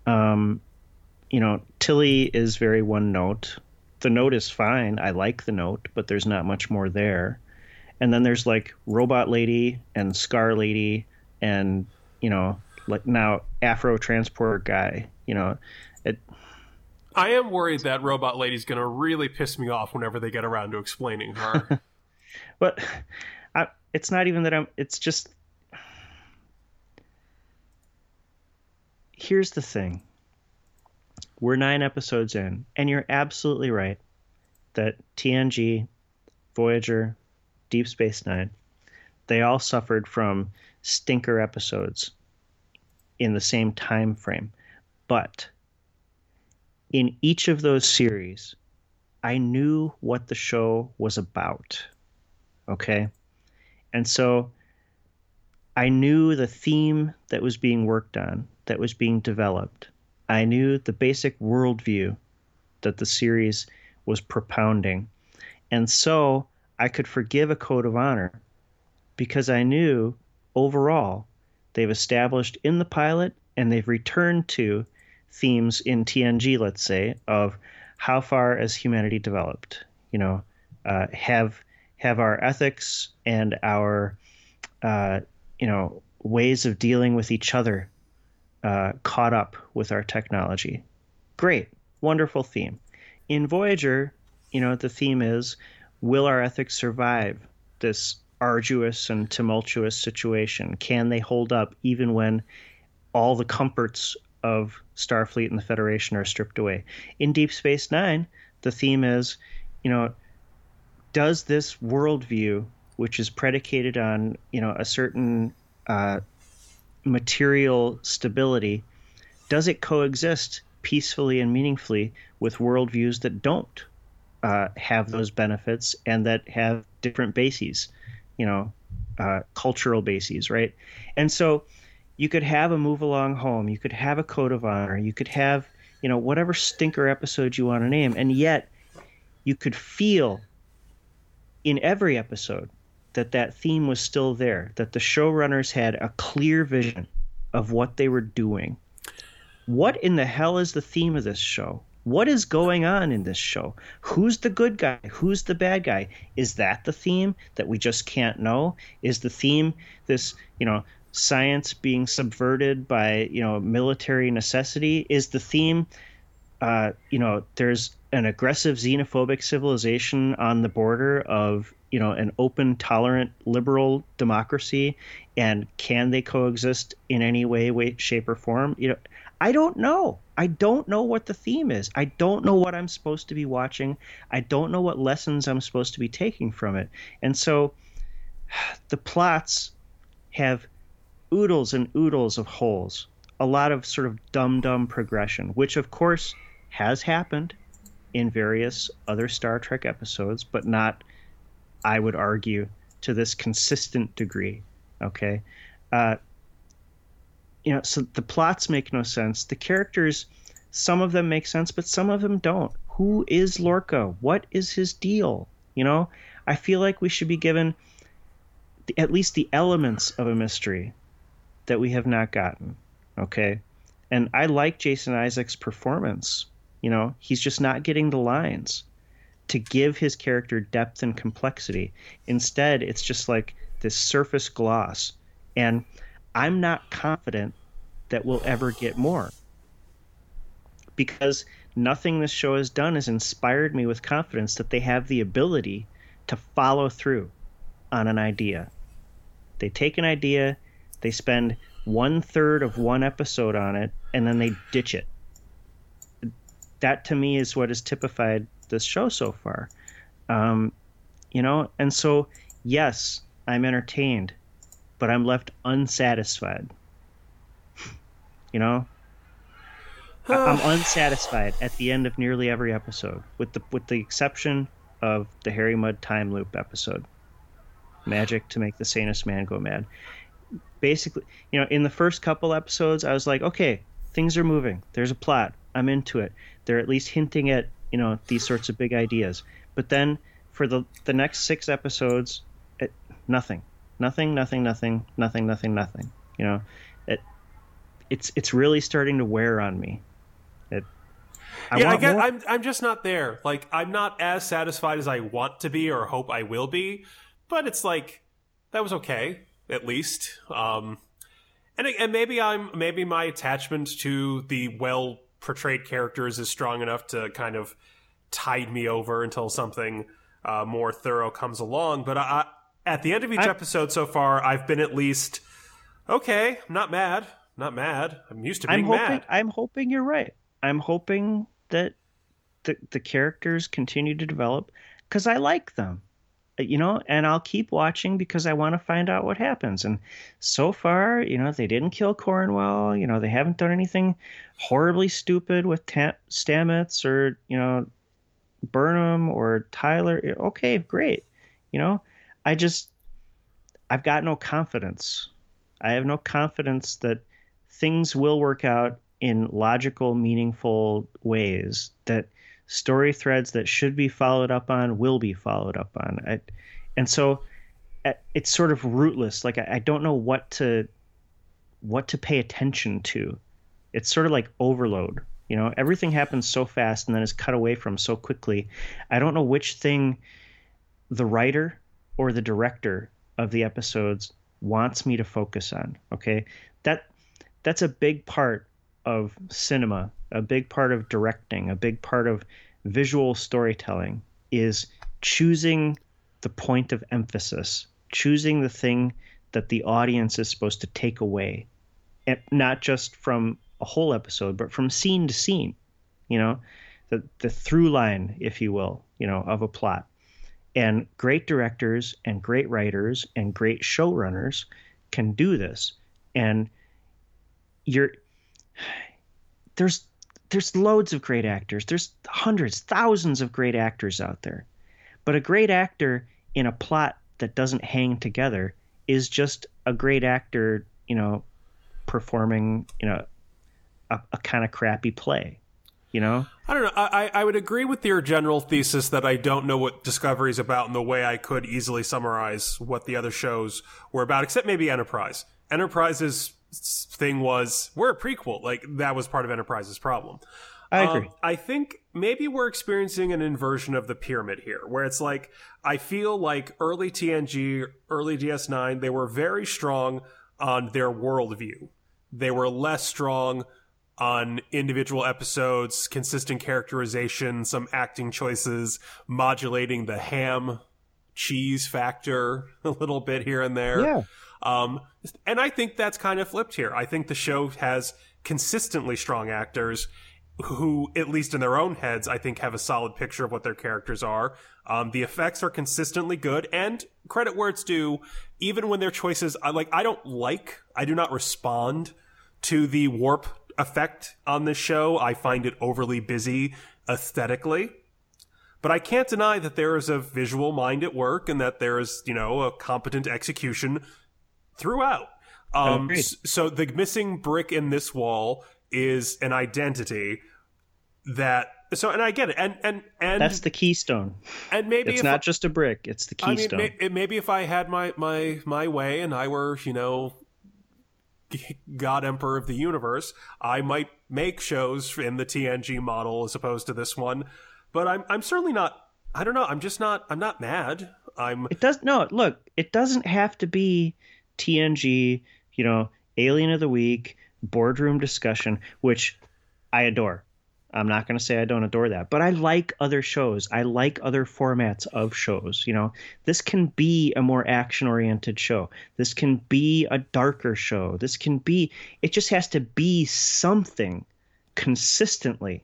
Um, you know, Tilly is very one note. The note is fine. I like the note, but there's not much more there and then there's like robot lady and scar lady and you know like now afro Transport guy you know I am worried that robot lady's going to really piss me off whenever they get around to explaining her. but I, it's not even that i'm it's just here's the thing we're nine episodes in and you're absolutely right that tng voyager Deep Space Nine, they all suffered from stinker episodes in the same time frame. But in each of those series, I knew what the show was about. Okay? And so I knew the theme that was being worked on, that was being developed. I knew the basic worldview that the series was propounding. And so I could forgive a code of honor because I knew overall they've established in the pilot and they've returned to themes in TNG, let's say, of how far has humanity developed? You know, uh, have have our ethics and our uh, you know ways of dealing with each other uh, caught up with our technology. Great, wonderful theme. In Voyager, you know, the theme is will our ethics survive this arduous and tumultuous situation? Can they hold up even when all the comforts of Starfleet and the Federation are stripped away? In Deep Space Nine, the theme is, you know, does this worldview, which is predicated on, you know, a certain uh, material stability, does it coexist peacefully and meaningfully with worldviews that don't? uh, have those benefits and that have different bases, you know, uh, cultural bases, right? And so you could have a move along home, you could have a code of honor, you could have, you know, whatever stinker episode you want to name, and yet you could feel in every episode that that theme was still there, that the showrunners had a clear vision of what they were doing. What in the hell is the theme of this show? What is going on in this show? Who's the good guy? Who's the bad guy? Is that the theme that we just can't know? Is the theme this, you know, science being subverted by, you know, military necessity? Is the theme, uh, you know, there's an aggressive xenophobic civilization on the border of, you know, an open, tolerant, liberal democracy? And can they coexist in any way, way, shape, or form? You know, I don't know. I don't know what the theme is. I don't know what I'm supposed to be watching. I don't know what lessons I'm supposed to be taking from it. And so the plots have oodles and oodles of holes, a lot of sort of dumb dumb progression, which of course has happened in various other Star Trek episodes, but not, I would argue, to this consistent degree. Okay. Uh, you know, so the plots make no sense. The characters, some of them make sense, but some of them don't. Who is Lorca? What is his deal? You know, I feel like we should be given the, at least the elements of a mystery that we have not gotten. Okay. And I like Jason Isaacs' performance. You know, he's just not getting the lines to give his character depth and complexity. Instead, it's just like this surface gloss. And I'm not confident that we'll ever get more. because nothing this show has done has inspired me with confidence that they have the ability to follow through on an idea. They take an idea, they spend one third of one episode on it, and then they ditch it. That to me is what has typified this show so far. Um, you know, and so yes, I'm entertained, but I'm left unsatisfied. you know, I'm unsatisfied at the end of nearly every episode, with the with the exception of the Harry Mudd time loop episode, "Magic to Make the Sanest Man Go Mad." Basically, you know, in the first couple episodes, I was like, okay, things are moving. There's a plot. I'm into it. They're at least hinting at you know these sorts of big ideas. But then for the the next six episodes, it, nothing, nothing, nothing, nothing, nothing, nothing, nothing. You know, it it's it's really starting to wear on me. It, I yeah, I get. More. I'm I'm just not there. Like I'm not as satisfied as I want to be or hope I will be. But it's like that was okay at least. Um, and and maybe I'm maybe my attachment to the well portrayed characters is strong enough to kind of tide me over until something uh, more thorough comes along. But I, at the end of each I, episode so far, I've been at least okay. I'm not mad. not mad. I'm used to being I'm hoping, mad. I'm hoping you're right. I'm hoping that the the characters continue to develop because I like them, you know, and I'll keep watching because I want to find out what happens. And so far, you know, they didn't kill Cornwell. You know, they haven't done anything horribly stupid with Tam- Stamets or you know Burnham or Tyler. Okay, great. You know, I just I've got no confidence. I have no confidence that things will work out in logical, meaningful ways that story threads that should be followed up on will be followed up on. I, and so uh, it's sort of rootless. Like I, I don't know what to what to pay attention to. It's sort of like overload. You know, everything happens so fast and then is cut away from so quickly. I don't know which thing the writer or the director of the episodes wants me to focus on. Okay, that that's a big part of cinema, a big part of directing, a big part of visual storytelling is choosing the point of emphasis, choosing the thing that the audience is supposed to take away, and not just from a whole episode, but from scene to scene, you know, the, the through line, if you will, you know, of a plot. And great directors and great writers and great showrunners can do this. And you're there's there's loads of great actors. There's hundreds, thousands of great actors out there. But a great actor in a plot that doesn't hang together is just a great actor, you know, performing, you know, a, a kind of crappy play. You know? I don't know. I, I would agree with your general thesis that I don't know what Discovery is about in the way I could easily summarize what the other shows were about, except maybe Enterprise. Enterprise's thing was we're a prequel. Like that was part of Enterprise's problem. I agree. Um, I think maybe we're experiencing an inversion of the pyramid here, where it's like I feel like early TNG, early DS9, they were very strong on their worldview. They were less strong on individual episodes, consistent characterization, some acting choices, modulating the ham cheese factor a little bit here and there. Yeah. Um, and I think that's kind of flipped here. I think the show has consistently strong actors who, at least in their own heads, I think have a solid picture of what their characters are. Um, the effects are consistently good, and credit where it's due, even when their choices, I like, I don't like, I do not respond to the warp effect on this show. I find it overly busy aesthetically. But I can't deny that there is a visual mind at work and that there is, you know, a competent execution throughout. Um, so the missing brick in this wall is an identity that so and I get it and and and that's the keystone. And maybe it's not I, just a brick it's the keystone I mean, maybe if I had my my my way and I were you know God Emperor of the universe I might make shows in the TNG model as opposed to this one. But I'm I'm certainly not I don't know I'm just not I'm not mad. I'm it does no look it doesn't have to be TNG, you know, Alien of the Week, boardroom discussion, which I adore. I'm not going to say I don't adore that, but I like other shows. I like other formats of shows. You know, this can be a more action oriented show. This can be a darker show. This can be, it just has to be something consistently.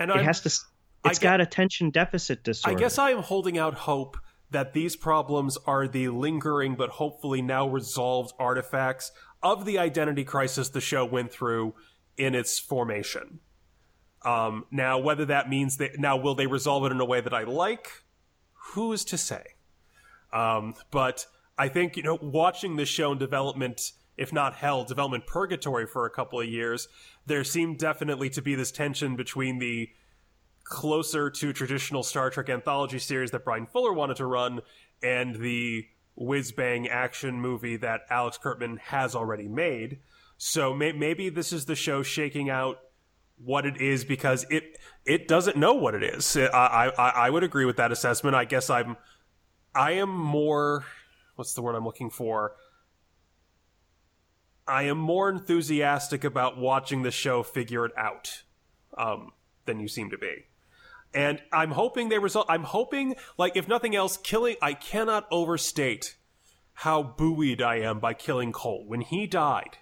And it I'm, has to, it's got attention deficit disorder. I guess I am holding out hope that these problems are the lingering but hopefully now resolved artifacts of the identity crisis the show went through in its formation. Um, now, whether that means that now will they resolve it in a way that I like, who's to say? Um, but I think you know, watching this show in development, if not hell, development purgatory for a couple of years, there seemed definitely to be this tension between the closer to traditional Star Trek anthology series that Bryan Fuller wanted to run and the whiz bang action movie that Alex Kurtzman has already made. So may- maybe this is the show shaking out what it is because it it doesn't know what it is. I, I I would agree with that assessment. I guess I'm I am more what's the word I'm looking for? I am more enthusiastic about watching the show figure it out um, than you seem to be. And I'm hoping they result. I'm hoping, like, if nothing else, killing. I cannot overstate how buoyed I am by killing Kol. When he died,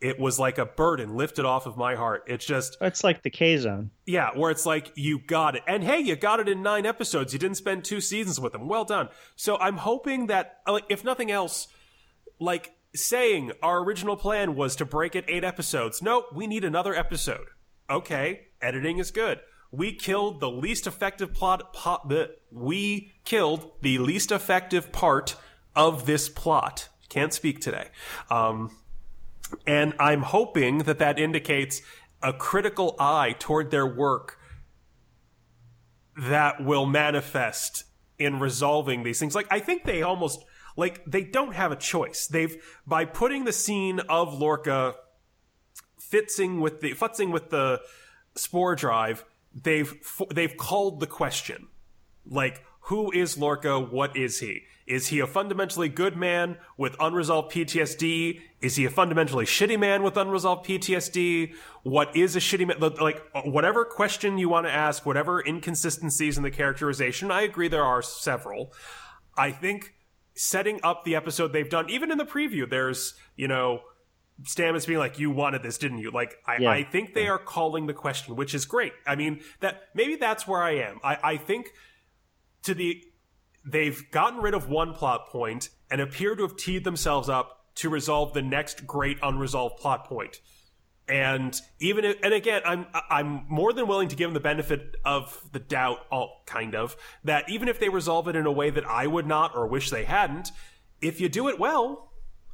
it was like a burden lifted off of my heart. It's just it's like the K zone. Yeah, where it's like you got it. And hey, you got it in 9 episodes. You didn't spend 2 seasons with him. Well done. So I'm hoping that like if nothing else like saying our original plan was to break it 8 episodes. No, we need another episode. Okay, editing is good. We killed the least effective plot, we killed the least effective part of this plot. Can't speak today. Um, and I'm hoping that that indicates a critical eye toward their work that will manifest in resolving these things. Like, I think they almost, like, they don't have a choice. They've, by putting the scene of Lorca fitzing with the, futzing with the spore drive, they've, they've called the question. Like, who is Lorca? What is he? Is he a fundamentally good man with unresolved PTSD? Is he a fundamentally shitty man with unresolved PTSD? What is a shitty man? Like, uh, whatever question you want to ask, whatever inconsistencies in the characterization, I agree there are several. I think setting up the episode they've done, even in the preview, there's, you know, Stamets being like, "You wanted this, didn't you?" Like, I, yeah. I think they are calling the question, which is great. I mean, that maybe that's where I am. I, I think to the they've gotten rid of one plot point and appear to have teed themselves up to resolve the next great unresolved plot point. And even if, and again, I'm I'm more than willing to give them the benefit of the doubt, all kind of that even if they resolve it in a way that I would not or wish they hadn't, if you do it well,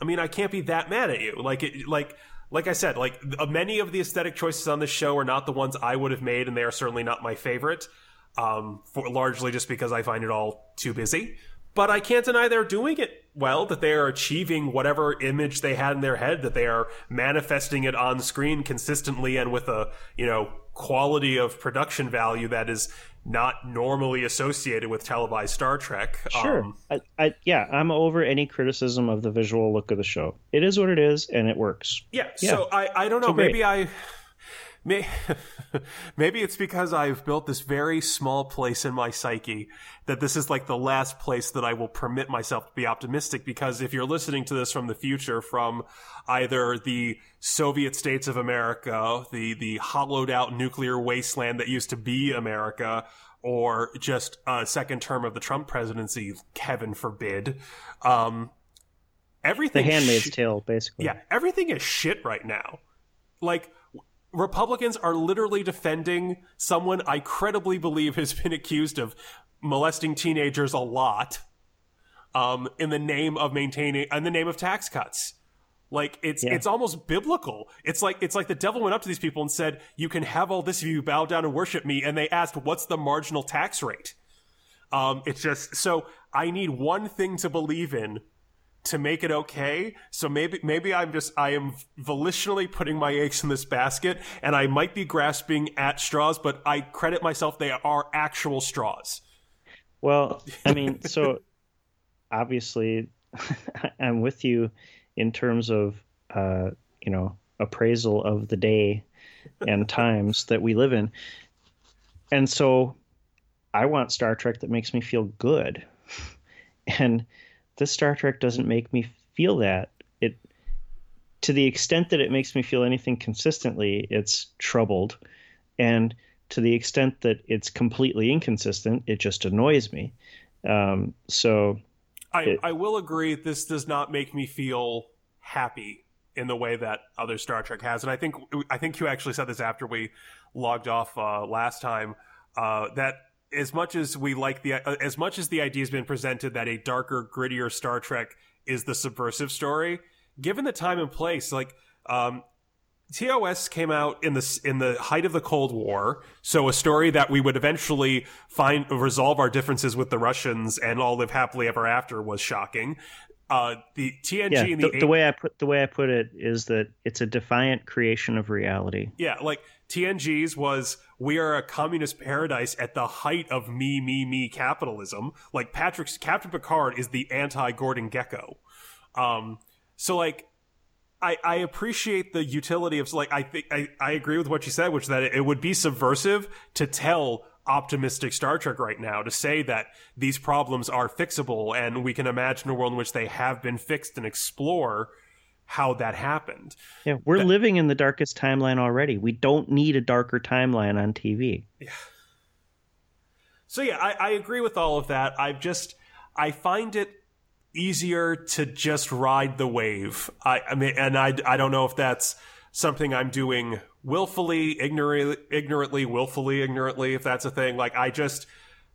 I mean, I can't be that mad at you. Like it, like like I said, like many of the aesthetic choices on this show are not the ones I would have made, and they are certainly not my favorite um, for, largely just because I find it all too busy. But I can't deny they're doing it well, that they are achieving whatever image they had in their head, that they are manifesting it on screen consistently and with a, you know, quality of production value that is not normally associated with televised Star Trek. Sure. Um, I, I, yeah, I'm over any criticism of the visual look of the show. It is what it is, and it works. Yeah. yeah. So I, I don't know. So maybe I Maybe it's because I've built this very small place in my psyche that this is like the last place that I will permit myself to be optimistic. Because if you're listening to this from the future, from either the Soviet states of America, the, the hollowed out nuclear wasteland that used to be America, or just a second term of the Trump presidency, heaven forbid, um, everything. The Handmaid's sh- Tale, basically. Yeah, everything is shit right now. Like, Republicans are literally defending someone I credibly believe has been accused of molesting teenagers a lot um, in the name of maintaining in the name of tax cuts. Like it's yeah. it's almost biblical. It's like it's like the devil went up to these people and said, "You can have all this if you bow down and worship me." And they asked, "What's the marginal tax rate?" Um, it's just so I need one thing to believe in to make it okay. So maybe maybe I'm just I am volitionally putting my eggs in this basket and I might be grasping at straws, but I credit myself they are actual straws. Well, I mean, so obviously I'm with you in terms of uh, you know, appraisal of the day. and times that we live in. And so I want Star Trek that makes me feel good. And this Star Trek doesn't make me feel that. It to the extent that it makes me feel anything consistently, it's troubled. And to the extent that it's completely inconsistent, it just annoys me. Um, so I, it, I will agree this does not make me feel happy in the way that other Star Trek has. And I think I think you actually said this after we logged off uh, last time uh, that as much as we like the uh, as much as the idea has been presented that a darker, grittier Star Trek is the subversive story, given the time and place, like um, TOS came out in the in the height of the Cold War, so a story that we would eventually find resolve our differences with the Russians and all live happily ever after was shocking. Uh, the TNG yeah, and the, the, the way I put the way I put it is that it's a defiant creation of reality. Yeah, like TNG's was we are a communist paradise at the height of me, me, me capitalism. Like Patrick's Captain Picard is the anti Gordon Gekko. Um, so like I, I appreciate the utility of like I think I, I agree with what you said, which that it would be subversive to tell optimistic Star Trek right now to say that these problems are fixable and we can imagine a world in which they have been fixed and explore how that happened. Yeah, we're that, living in the darkest timeline already. We don't need a darker timeline on TV. Yeah. So yeah, I, I agree with all of that. I've just I find it easier to just ride the wave. I, I mean, and I I don't know if that's something I'm doing willfully, ignorantly, ignorantly, willfully, ignorantly, if that's a thing. Like I just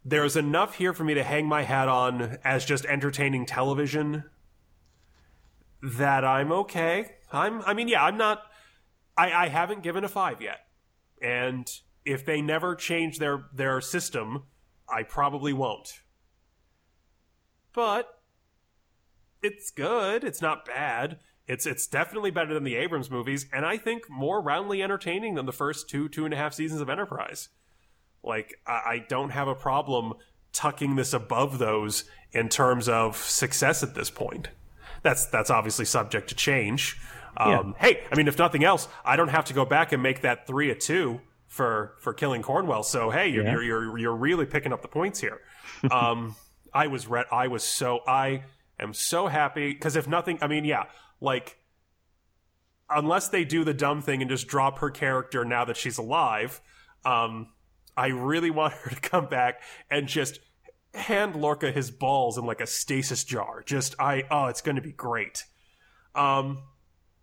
there's enough here for me to hang my hat on as just entertaining television that I'm okay. I'm I mean, yeah, I'm not I, I haven't given a five yet. And if they never change their their system, I probably won't. But it's good. It's not bad. It's it's definitely better than the Abrams movies, and I think more roundly entertaining than the first two two and a half seasons of Enterprise. Like I, I don't have a problem tucking this above those in terms of success at this point that's that's obviously subject to change. Um, yeah. Hey, I mean, if nothing else, I don't have to go back and make that three a two for for killing Cornwell. So hey, you're yeah. you're, you're, you're really picking up the points here. Um, I was re- I was so I am so happy because if nothing, I mean, yeah, like unless they do the dumb thing and just drop her character now that she's alive, um, I really want her to come back and just hand Lorca his balls in like a stasis jar. Just I oh, it's going to be great. Um,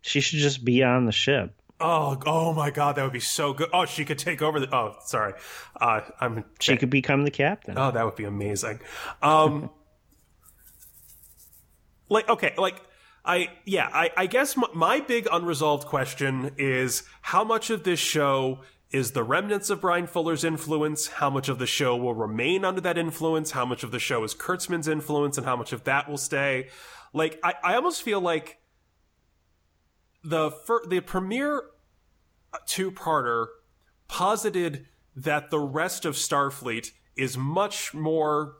she should just be on the ship. Oh, oh my God, that would be so good. Oh, she could take over the. Oh, sorry, uh, I'm. She could become the captain. Oh, that would be amazing. Um, like okay, like I yeah, I I guess my, my big unresolved question is how much of this show is the remnants of Bryan Fuller's influence, how much of the show will remain under that influence, how much of the show is Kurtzman's influence, and how much of that will stay. Like, I, I almost feel like the fir- the premiere uh, two parter posited that the rest of Starfleet is much more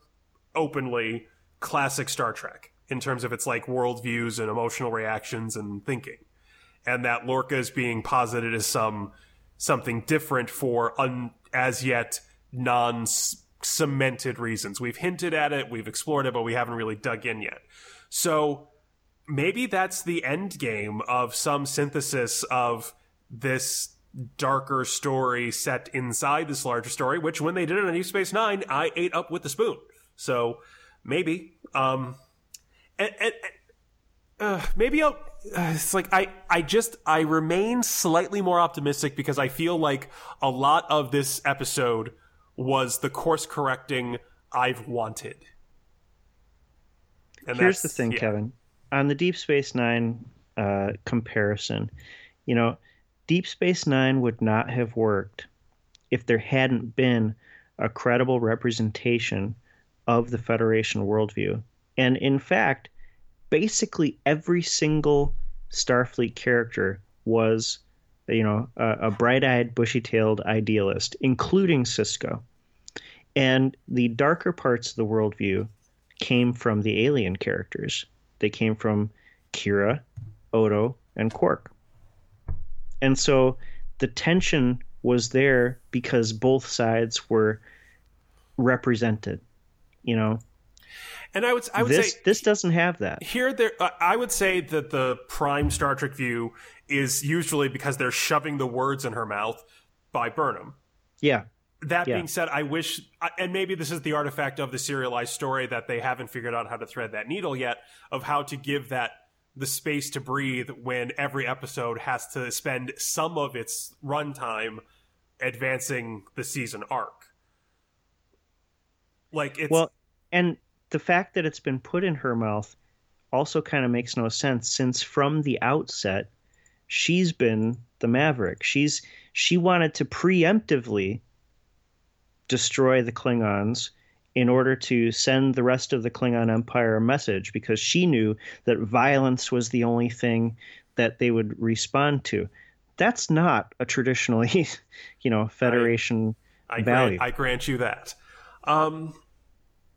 openly classic Star Trek in terms of its like worldviews and emotional reactions and thinking. And that Lorca is being posited as some something different for un, as yet non cemented reasons. We've hinted at it, we've explored it, but we haven't really dug in yet. So maybe that's the end game of some synthesis of this darker story set inside this larger story, which when they did it on Deep Space Nine, I ate up with the spoon. So maybe. Um, and, and, uh, maybe I'll it's like I I just I remain slightly more optimistic because I feel like a lot of this episode was the course correcting I've wanted. And Here's the thing, yeah. Kevin. On the Deep Space Nine uh, comparison, you know, Deep Space Nine would not have worked if there hadn't been a credible representation of the Federation worldview. And in fact, basically every single Starfleet character was, you know, a, a bright-eyed, bushy-tailed idealist, including Sisko. And the darker parts of the worldview came from the alien characters. They came from Kira, Odo, and Quark. And so the tension was there because both sides were represented. You know, and I would I would this say this doesn't have that. here there uh, I would say that the prime Star Trek view is usually because they're shoving the words in her mouth by Burnham. Yeah, That Yeah. being said, I wish, and maybe this is the artifact of the serialized story that they haven't figured out how to thread that needle yet, of how to give that the space to breathe when every episode has to spend some of its runtime advancing the season arc. Like it's well, and the fact that it's been put in her mouth also kind of makes no sense since from the outset she's been the maverick. She's she wanted to preemptively destroy the Klingons in order to send the rest of the Klingon Empire a message because she knew that violence was the only thing that they would respond to. That's not a traditionally, you know, Federation I value. grant, I grant you that. Um,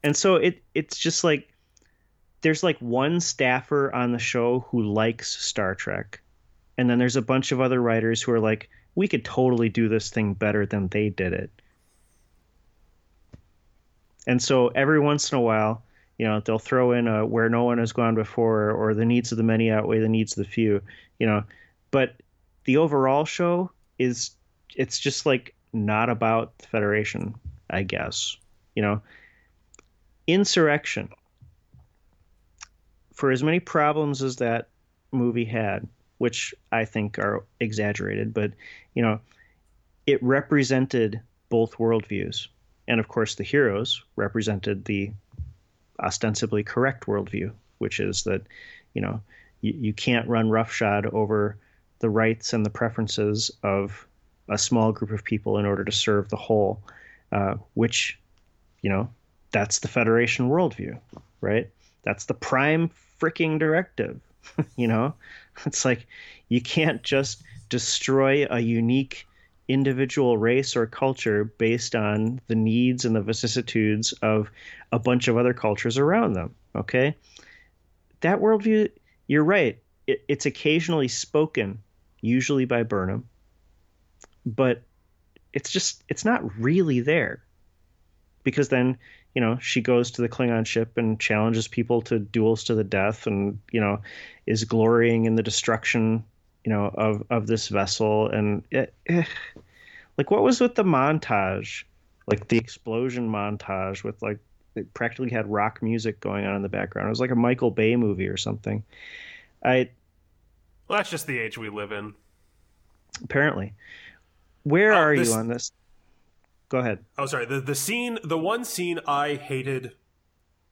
and so it it's just like there's like one staffer on the show who likes Star Trek, and then there's a bunch of other writers who are like, we could totally do this thing better than they did it. And so every once in a while, you know, they'll throw in a where no one has gone before, or the needs of the many outweigh the needs of the few, you know. But the overall show is it's just like not about the Federation, I guess. You know, Insurrection. For as many problems as that movie had, which I think are exaggerated, but you know, it represented both worldviews. And of course, the heroes represented the ostensibly correct worldview, which is that, you know, you, you can't run roughshod over the rights and the preferences of a small group of people in order to serve the whole, uh, which, you know, that's the Federation worldview, right? That's the prime freaking directive. you know, it's like you can't just destroy a unique individual race or culture based on the needs and the vicissitudes of a bunch of other cultures around them. Okay. That worldview, you're right. It, it's occasionally spoken, usually by Burnham, but it's just, it's not really there. Because then, you know, she goes to the Klingon ship and challenges people to duels to the death and, you know, is glorying in the destruction, you know, of, of this vessel. And it, eh, like, what was with the montage? Like the explosion montage with like, it practically had rock music going on in the background. It was like a Michael Bay movie or something. I, well, that's just the age we live in. apparently. Where Oh, are this- you on this? Go ahead. Oh, sorry. The the scene, the one scene I hated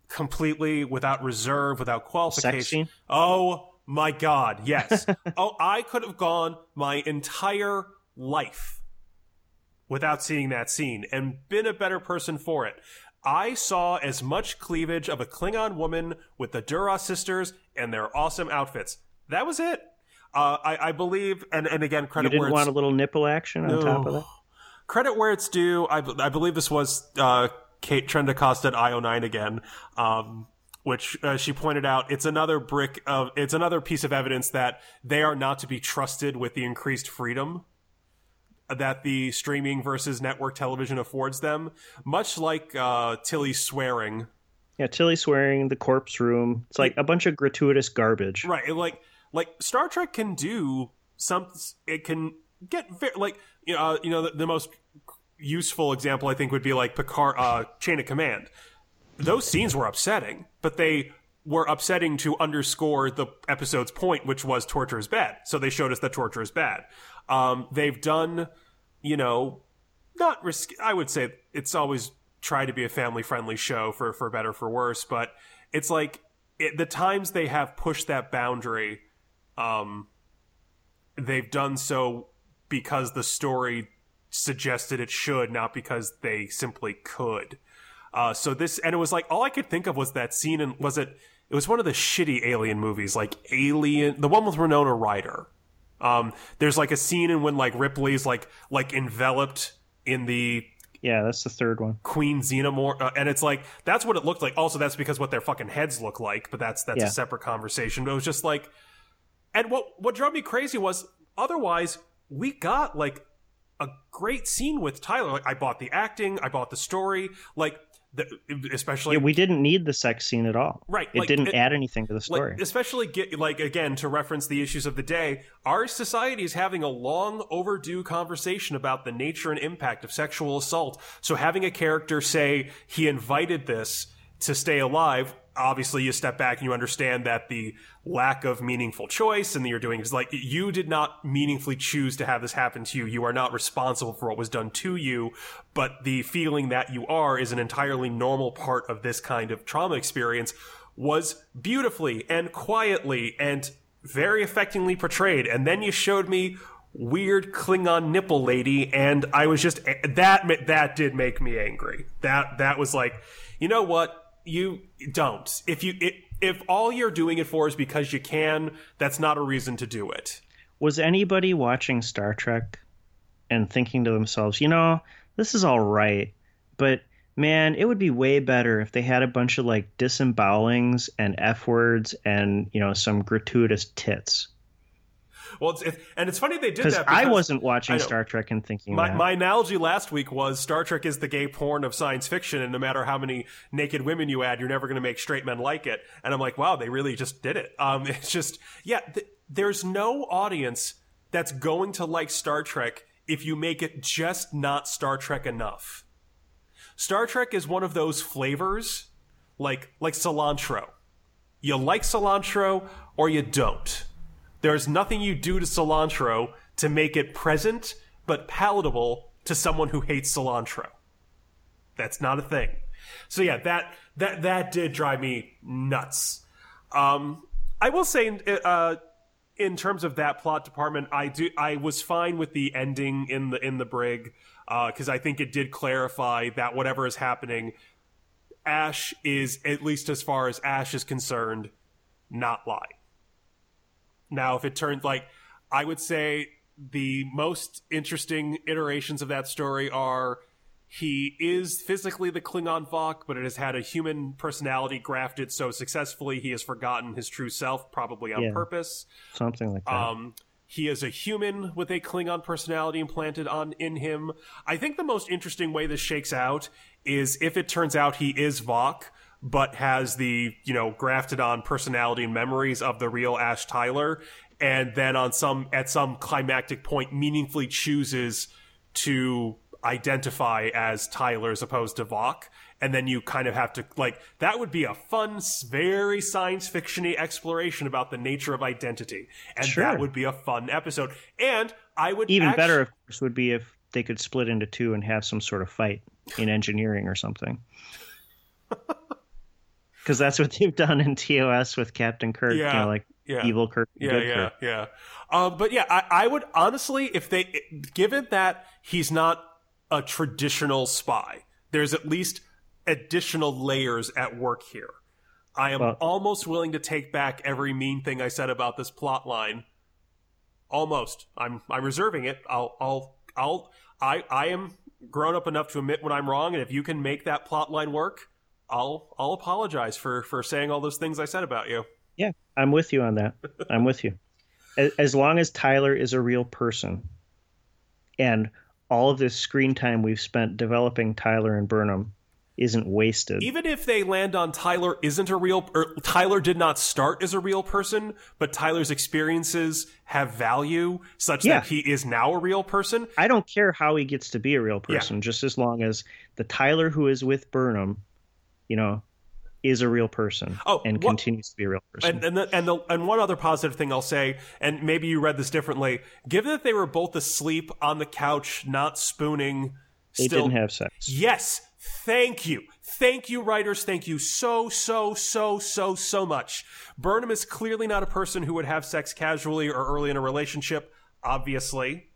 completely, without reserve, without qualification. Sex scene? Oh my god, yes. oh, I could have gone my entire life without seeing that scene and been a better person for it. I saw as much cleavage of a Klingon woman with the Duras sisters and their awesome outfits. That was it. Uh, I, I believe, and, and again, credit. You didn't want a little nipple action on top of that? Credit where it's due. I believe this was uh, Kate Trendacosta at IO9 again, um, which uh, she pointed out. It's another brick of it's another piece of evidence that they are not to be trusted with the increased freedom that the streaming versus network television affords them. Much like uh, Tilly swearing, Yeah, Tilly swearing, the corpse room. It's like a bunch of gratuitous garbage. right? Like like Star Trek can do some. It can get very like you know uh, you know the, the most useful example I think would be like Picard uh, Chain of Command. Those scenes were upsetting, but they were upsetting to underscore the episode's point, which was torture is bad. So they showed us that torture is bad. Um, they've done, you know, not risk. I would say it's always tried to be a family friendly show for for better for worse, but it's like it, the times they have pushed that boundary, um, they've done so because the story suggested it should, not because they simply could. Uh, so this, and it was like all I could think of was that scene, and was it? It was one of the shitty Alien movies, like Alien, the one with Winona Ryder. Um, there's like a scene in when like Ripley's like like enveloped in the Yeah, that's the third one. Queen Xenomorph, uh, and it's like that's what it looked like. Also, that's because what their fucking heads look like, but that's that's Yeah. a separate conversation. But it was just like, and what what drove me crazy was otherwise we got like a great scene with Tyler. Like I bought the acting, I bought the story, like the, especially yeah, we didn't need the sex scene at all. Right, it like, didn't it- add anything to the story. like, especially get like again to reference the issues of the day. Our society is having a long overdue conversation about the nature and impact of sexual assault. So having a character say he invited this to stay alive. Obviously, you step back and you understand that the lack of meaningful choice and that you're doing is like you did not meaningfully choose to have this happen to you. You are not responsible for what was done to you, but the feeling that you are is an entirely normal part of this kind of trauma experience was beautifully and quietly and very affectingly portrayed. And then you showed me weird Klingon nipple lady, and I was just that that did make me angry. That that was like, you know what? You don't. If you it, if all you're doing it for is because you can, that's not a reason to do it. Was anybody watching Star Trek and thinking to themselves, you know, this is all right, but man, it would be way better if they had a bunch of like disembowelings and F words and, you know, some gratuitous tits? Well, it's, it, and it's funny they did that. Because. I wasn't watching. Star Trek and thinking My, that. my analogy last week was Star Trek is the gay porn of science fiction, and no matter how many naked women you add, you're never going to make straight men like it. And I'm like, wow, they really just did it. Um, it's just, yeah, th- there's no audience that's going to like Star Trek if you make it just not Star Trek enough. Star Trek is one of those flavors, like like cilantro. You like cilantro or you don't. There's nothing you do to cilantro to make it present but palatable to someone who hates cilantro. That's not a thing. So yeah, that that that did drive me nuts. Um, I will say, uh, in terms of that plot department, I do I was fine with the ending in the in the brig because I think it did clarify that whatever is happening, Ash is at least as far as Ash is concerned, not lying. Now, if it turned like, I would say the most interesting iterations of that story are he is physically the Klingon Voq, but it has had a human personality grafted so successfully he has forgotten his true self, probably on Yeah. purpose. Something like that. Um, he is a human with a Klingon personality implanted on in him. I think the most interesting way this shakes out is if it turns out he is Voq, but has the you know grafted on personality and memories of the real Ash Tyler, and then on some at some climactic point meaningfully chooses to identify as Tyler as opposed to Voq. And then you kind of have to like that would be a fun, very science fictiony exploration about the nature of identity, and Sure. that would be a fun episode. And I would Even actu- better, of course, would be if they could split into two and have some sort of fight in engineering or something. Because that's what they've done in TOS with Captain Kirk. You Yeah, know, like yeah. evil Kirk, Yeah, yeah, Kirk. yeah. Um, but yeah, I, I would honestly, if they, given that he's not a traditional spy, there's at least additional layers at work here. I am Well- almost willing to take back every mean thing I said about this plot line. Almost. I'm I'm reserving it. I'll I'll I'll I I am grown up enough to admit when I'm wrong, and if you can make that plot line work, I'll I'll apologize for for saying all those things I said about you. Yeah, I'm with you on that. I'm with you. As, as long as Tyler is a real person, and all of this screen time we've spent developing Tyler and Burnham isn't wasted. even if they land on Tyler isn't a real or Tyler did not start as a real person, but Tyler's experiences have value such Yeah. that he is now a real person. I don't care how he gets to be a real Yeah. person, just as long as the Tyler who is with Burnham, you know, is a real person Oh, and what- continues to be a real person. And and the, and the, and one other positive thing I'll say, and maybe you read this differently. Given that they were both asleep on the couch, not spooning, they still didn't have sex. Yes. Thank you. Thank you, writers. Thank you so, so, so, so, so much. Burnham is clearly not a person who would have sex casually or early in a relationship, obviously.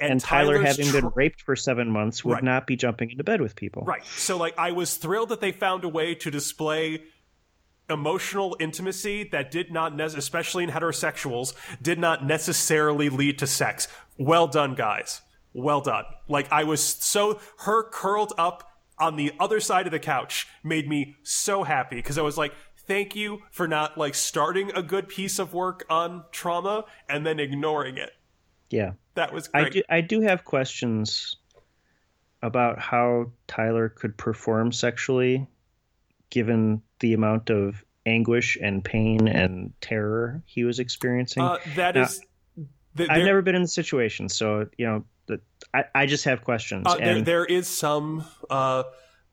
And Tyler, Tyler's having been raped for seven months, would Right. not be jumping into bed with people. Right. So, like, I was thrilled that they found a way to display emotional intimacy that did not, ne- especially in heterosexuals, did not necessarily lead to sex. Well done, guys. Well done. Like, I was so, her curled up on the other side of the couch made me so happy because I was like, thank you for not, like, starting a good piece of work on trauma and then ignoring it. Yeah. That was great. I do, I do have questions about how Tyler could perform sexually given the amount of anguish and pain and terror he was experiencing. Uh, that Now, is. th- I've never been in the situation, so you know, the, I, I just have questions. Uh, there, there is some uh,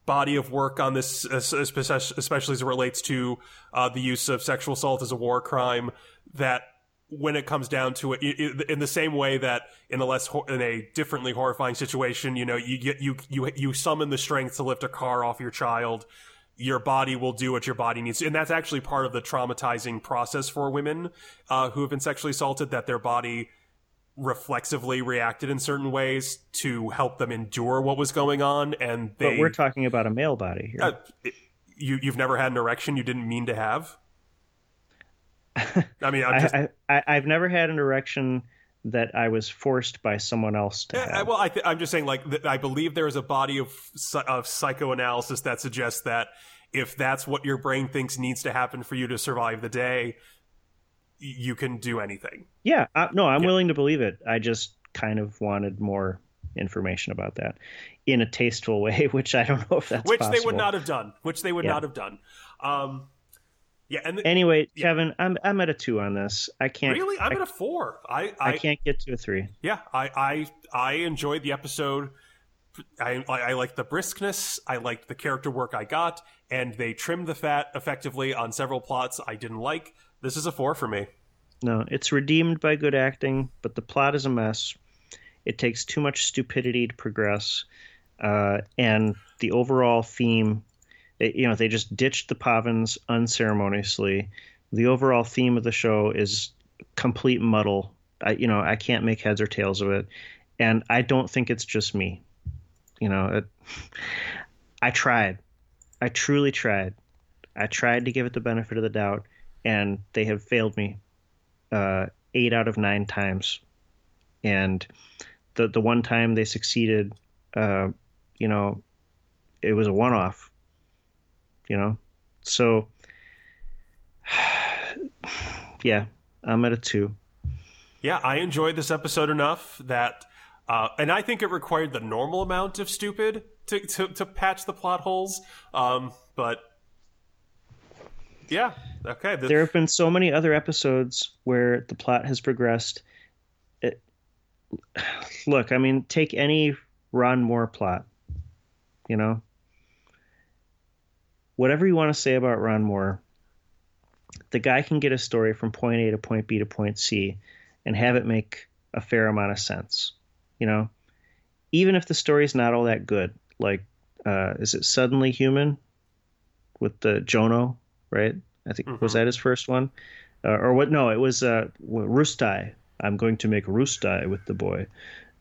body of work on this, especially especially as it relates to uh, the use of sexual assault as a war crime. That when it comes down to it, in the same way that in a less in a differently horrifying situation, you know, you get you you you summon the strength to lift a car off your child. Your body will do what your body needs, and that's actually part of the traumatizing process for women uh, who have been sexually assaulted. That their body reflexively reacted in certain ways to help them endure what was going on and they but we're talking about a male body here. uh, you you've never had an erection you didn't mean to have i mean just I, I've never had an erection that I was forced by someone else to Yeah, have. well, I th- I'm just saying, like, th- I believe there is a body of of psychoanalysis that suggests that if that's what your brain thinks needs to happen for you to survive the day, you can do anything. yeah, I, no, I'm Yeah. willing to believe it. I just kind of wanted more information about that in a tasteful way, which I don't know if that's which they would not have done. Which they would Yeah. not have done. Um, yeah, and the, Anyway, Yeah. Kevin, I'm I'm at a two on this. I can't really, I'm I, at a four. I, I I, can't get to a three. yeah, I, I, I enjoyed the episode. I, I, I liked the briskness. I liked the character work I got, and they trimmed the fat effectively on several plots I didn't like. This is a four for me. No, it's redeemed by good acting, but the plot is a mess. It takes too much stupidity to progress, uh, and the overall theme, it- you know, they just ditched the Pahvans unceremoniously. The overall theme of the show is complete muddle. I, you know, I can't make heads or tails of it, and I don't think it's just me. You know, it, I tried. I truly tried. I tried to give it the benefit of the doubt, and they have failed me uh, eight out of nine times. And the the one time they succeeded, uh, you know, it was a one off. You know, so yeah, I'm at a two. Yeah, I enjoyed this episode enough that, uh, and I think it required the normal amount of stupid to to, to patch the plot holes. Um, but yeah, okay. The, There have been so many other episodes where the plot has progressed. It, look, I mean, take any Ron Moore plot. You know, whatever you want to say about Ron Moore, the guy can get a story from point A to point B to point C and have it make a fair amount of sense. You know, even if the story's not all that good, like, uh, is it Suddenly Human with the Jono, right? I think was Mhm. that his first one, uh, or what? No, it was uh, R'uustai. I'm going to make R'uustai with the boy.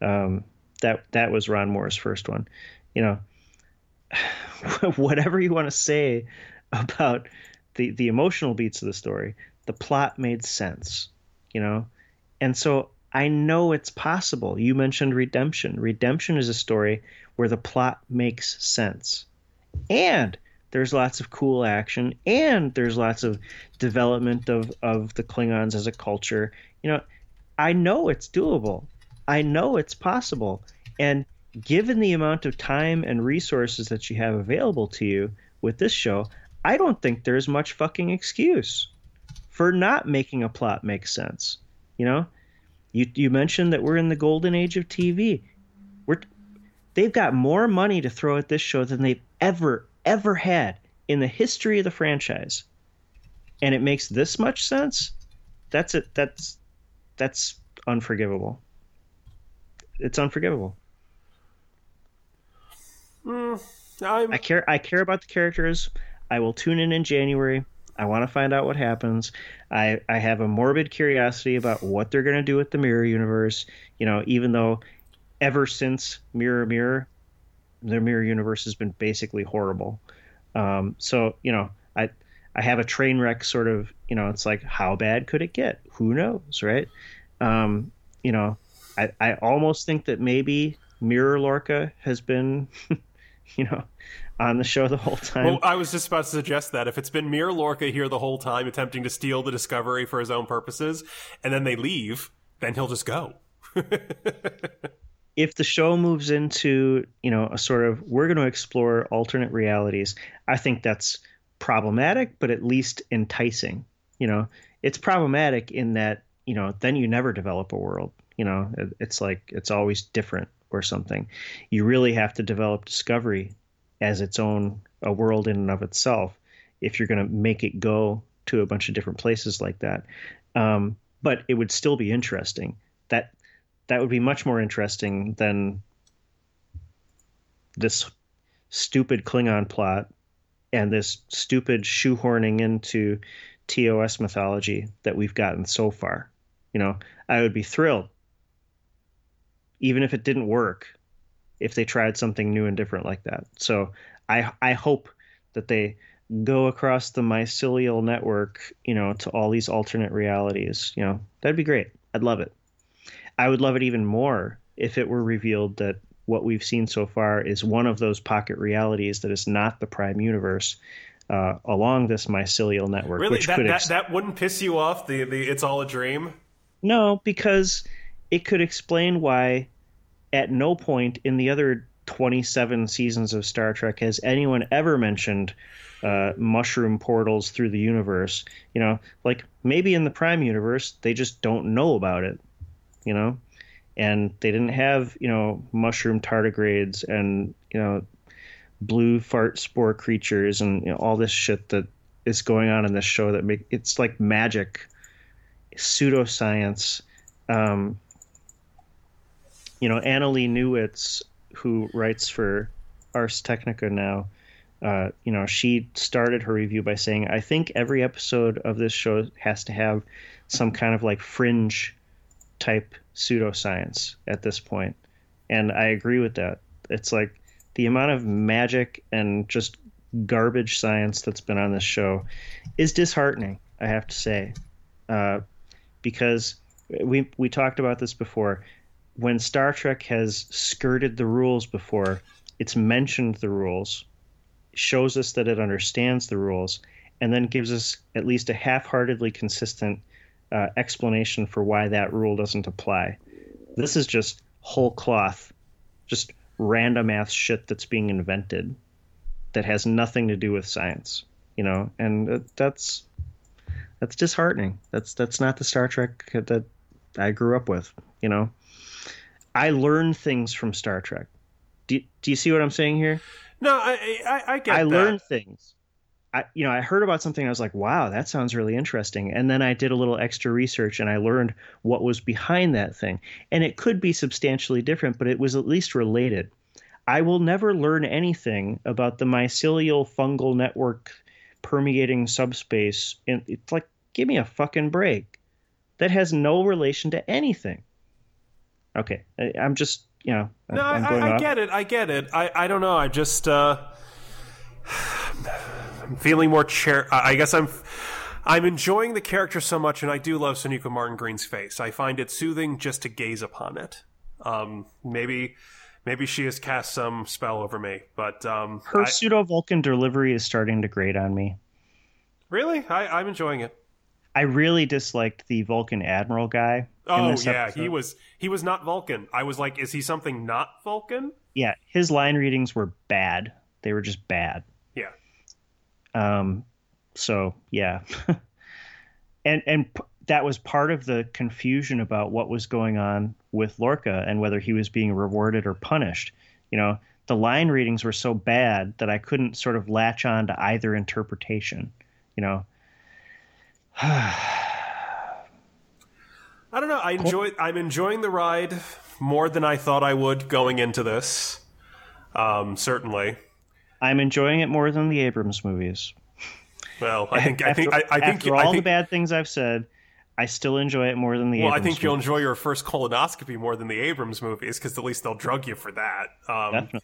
Um, that that was Ron Moore's first one. You know, whatever you want to say about the the emotional beats of the story, the plot made sense. You know, and so I know it's possible. You mentioned redemption. Redemption is a story where the plot makes sense, and there's lots of cool action, and there's lots of development of of the Klingons as a culture. You know, I know it's doable. I know it's possible, and given the amount of time and resources that you have available to you with this show, I don't think there's much fucking excuse for not making a plot make sense. You know, you you mentioned that we're in the golden age of TV. We're they've got more money to throw at this show than they've ever ever had in the history of the franchise. And it makes this much sense? That's it that's that's unforgivable. It's unforgivable. Mm, I care I care about the characters. I will tune in in January. I want to find out what happens. I I have a morbid curiosity about what they're going to do with the mirror universe, you know, even though ever since Mirror Mirror the mirror universe has been basically horrible. Um, so, you know, I I have a train wreck sort of, you know, it's like how bad could it get? Who knows, right? Um, you know, I I almost think that maybe Mirror Lorca has been you know, on the show the whole time. well, I was just about to suggest that if it's been Mir Lorca here the whole time attempting to steal the discovery for his own purposes, and then they leave, then he'll just go. if the show moves into you know a sort of we're going to explore alternate realities i think that's problematic but at least enticing you know it's problematic in that you know then you never develop a world you know it's like it's always different or something. You really have to develop discovery as its own a world in and of itself if you're going to make it go to a bunch of different places like that. Um, but it would still be interesting. That that would be much more interesting than this stupid Klingon plot and this stupid shoehorning into TOS mythology that we've gotten so far. You know, I would be thrilled, even if it didn't work, if they tried something new and different like that. So I I hope that they go across the mycelial network, you know, to all these alternate realities. You know, that'd be great. I'd love it. I would love it even more if it were revealed that what we've seen so far is one of those pocket realities that is not the prime universe uh, along this mycelial network. Really, that, ex- that, that wouldn't piss you off. The the it's all a dream. No, because it could explain why at no point in the other 27 seasons of Star Trek has anyone ever mentioned uh, mushroom portals through the universe. You know, like maybe in the Prime universe they just don't know about it you know, and they didn't have you know mushroom tardigrades and you know blue fart spore creatures and you know, all this shit that is going on in this show that make it's like magic, pseudoscience. Um, you know, Annalee Newitz, who writes for Ars Technica now, uh, you know, she started her review by saying, I think every episode of this show has to have some kind of like fringe type pseudoscience at this point. And I agree with that. It's like the amount of magic and just garbage science that's been on this show is disheartening, I have to say. Uh, because we we talked about this before. When Star Trek has skirted the rules before, it's mentioned the rules, shows us that it understands the rules, and then gives us at least a half-heartedly consistent uh, explanation for why that rule doesn't apply. This is just whole cloth, just random ass shit that's being invented that has nothing to do with science, you know, and that's that's disheartening. That's that's not the Star Trek that I grew up with, you know. I learned things from Star Trek. Do, do you see what I'm saying here? No, I I, I get. I that. learned things. I, you know, I heard about something. I was like, wow, that sounds really interesting. And then I did a little extra research and I learned what was behind that thing. And it could be substantially different, but it was at least related. I will never learn anything about the mycelial fungal network permeating subspace. And it's like, give me a fucking break. That has no relation to anything. Okay, I, am just, you know, no, I'm I, I get it. I get it. I, I don't know. I just. Uh I'm feeling more chair. I guess I'm. I'm enjoying the character so much, and I do love Sonequa Martin Green's face. I find it soothing just to gaze upon it. Um, maybe, maybe she has cast some spell over me, but um, her pseudo Vulcan delivery is starting to grate on me. Really, I, I'm enjoying it. I really disliked the Vulcan Admiral guy. Oh yeah, episode. he was he was not Vulcan. I was like, is he something not Vulcan? Yeah, his line readings were bad. They were just bad. Yeah. Um, so yeah, and and p- that was part of the confusion about what was going on with Lorca and whether he was being rewarded or punished. You know, the line readings were so bad that I couldn't sort of latch on to either interpretation. You know. I don't know. I enjoy. I'm enjoying the ride more than I thought I would going into this. Um, certainly. I'm enjoying it more than the Abrams movies. Well, I think after, I think I, I think after all think, the bad things I've said, I still enjoy it more than the. Well, Abrams I think movies. you'll enjoy your first colonoscopy more than the Abrams movies because at least they'll drug you for that. Um, Definitely.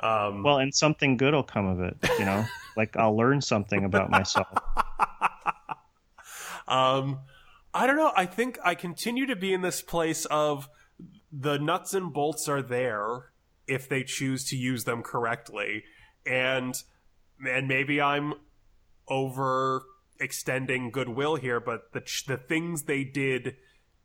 Um, well, and something good will come of it. You know, like I'll learn something about myself. um, I don't know. I think I continue to be in this place of the nuts and bolts are there if they choose to use them correctly and and maybe I'm over extending goodwill here, but the the things they did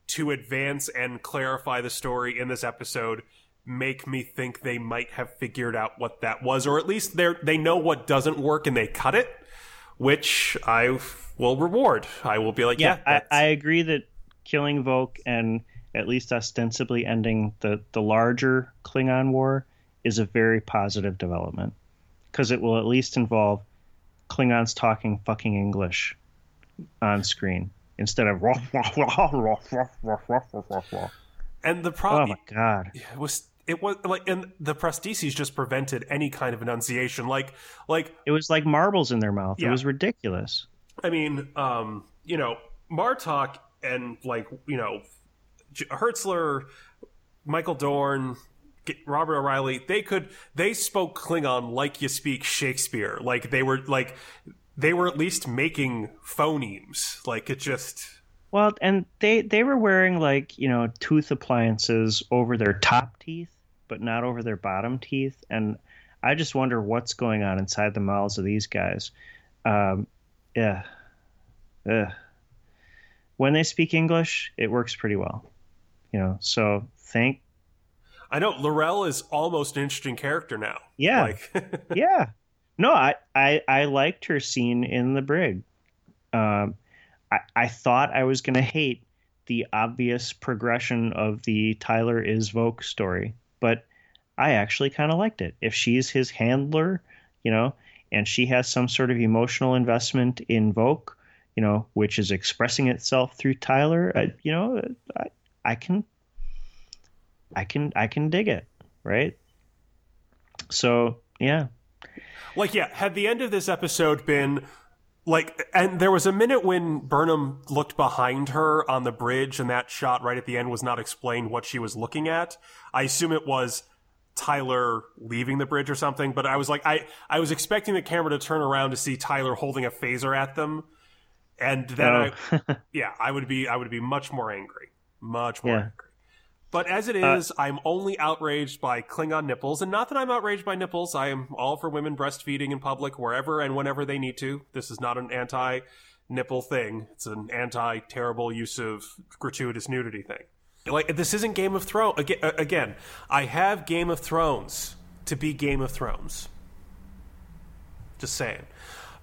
to advance and clarify the story in this episode make me think they might have figured out what that was, or at least they they know what doesn't work and they cut it, which I will reward. I will be like, yeah, yeah I, I, agree that killing Voq and at least ostensibly ending the the larger Klingon war is a very positive development because it will at least involve Klingons talking fucking English on screen instead of and the problem oh my god was it was like and the prostheses just prevented any kind of enunciation. Like like it was like marbles in their mouth. Yeah. it was ridiculous. I mean um you know martok and like you know hertzler michael dorn robert o'reilly they could they spoke klingon like you speak shakespeare. Like they were like they were at least making phonemes. Like it just well and they they were wearing like you know tooth appliances over their top teeth but not over their bottom teeth. And I just wonder what's going on inside the mouths of these guys. Um, yeah. Ugh. When they speak English, it works pretty well. You know, so thank. I know L'Rell is almost an interesting character now. Yeah. Like... yeah. No, I, I, I liked her scene in the brig. Um, I, I thought I was going to hate the obvious progression of the Tyler is Voq story but I actually kind of liked it. If she's his handler, you know, and she has some sort of emotional investment in Voq, you know, which is expressing itself through Tyler, I, you know, I, I can, I can, I can dig it, right? So yeah, like yeah, had the end of this episode been like and there was a minute when Burnham looked behind her on the bridge and that shot right at the end was not explained what she was looking at. I assume it was Tyler leaving the bridge or something, but I was like I I was expecting the camera to turn around to see Tyler holding a phaser at them. And then oh. I yeah, I would be I would be much more angry. Much more yeah. angry. But as it is, uh, uh, I'm only outraged by Klingon nipples, and not that I'm outraged by nipples. I am all for women breastfeeding in public wherever and whenever they need to. This is not an anti nipple thing. It's an anti terrible use of gratuitous nudity thing. Like this isn't Game of Thrones. Again, I have Game of Thrones to be Game of Thrones. Just saying.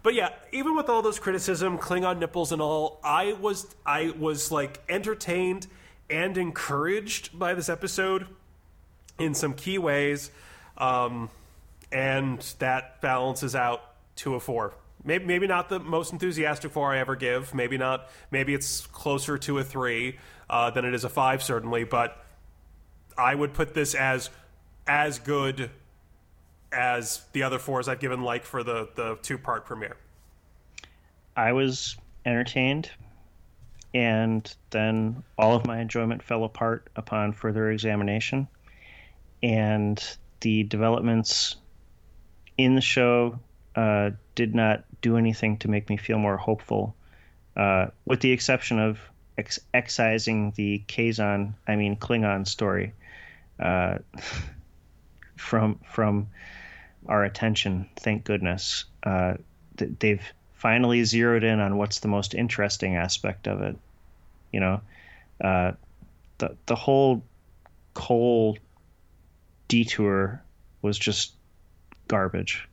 But yeah, even with all those criticism, Klingon nipples and all, I was I was like entertained and encouraged by this episode in some key ways, um, and that balances out to a four. Maybe, maybe not the most enthusiastic four I ever give. Maybe not. Maybe it's closer to a three uh, than it is a five, certainly. But I would put this as as good as the other fours I've given, like for the the two part premiere. I was entertained and then all of my enjoyment fell apart upon further examination. And the developments in the show uh, did not do anything to make me feel more hopeful, uh, with the exception of ex- excising the Kazon, I mean Klingon story, uh, from from our attention. Thank goodness. Uh, they've finally zeroed in on what's the most interesting aspect of it. You know, uh, the the whole Kol detour was just garbage.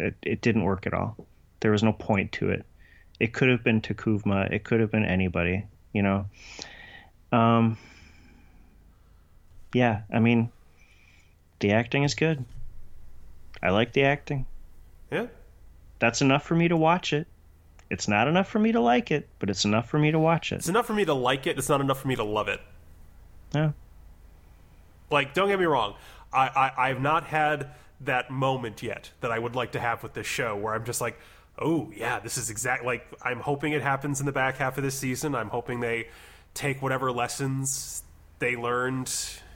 It it didn't work at all. There was no point to it. It could have been T'Kuvma. It could have been anybody. You know. Um. Yeah, I mean, the acting is good. I like the acting. Yeah that's enough for me to watch it. It's not enough for me to like it, but it's enough for me to watch it. It's enough for me to like it. It's not enough for me to love it. Yeah. Like, don't get me wrong. I, I I've not had that moment yet that I would like to have with this show where I'm just like, oh yeah, this is exact. Like, I'm hoping it happens in the back half of this season. I'm hoping they take whatever lessons they learned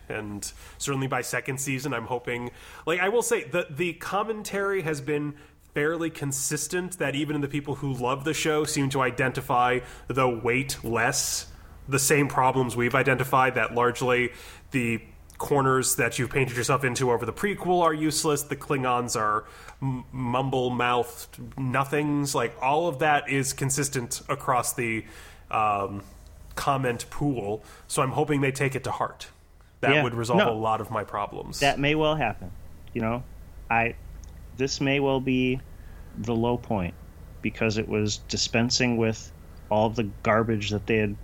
and certainly by second season i'm hoping like i will say the the commentary has been fairly consistent that even the people who love the show seem to identify the weight less the same problems we've identified that largely the corners that you've painted yourself into over the prequel are useless the klingons are m- mumble mouthed nothings like all of that is consistent across the um, comment pool. So I'm hoping they take it to heart. That Yeah. would resolve No. a lot of my problems. That may well happen. You know, I this may well be the low point because it was dispensing with all the garbage that they had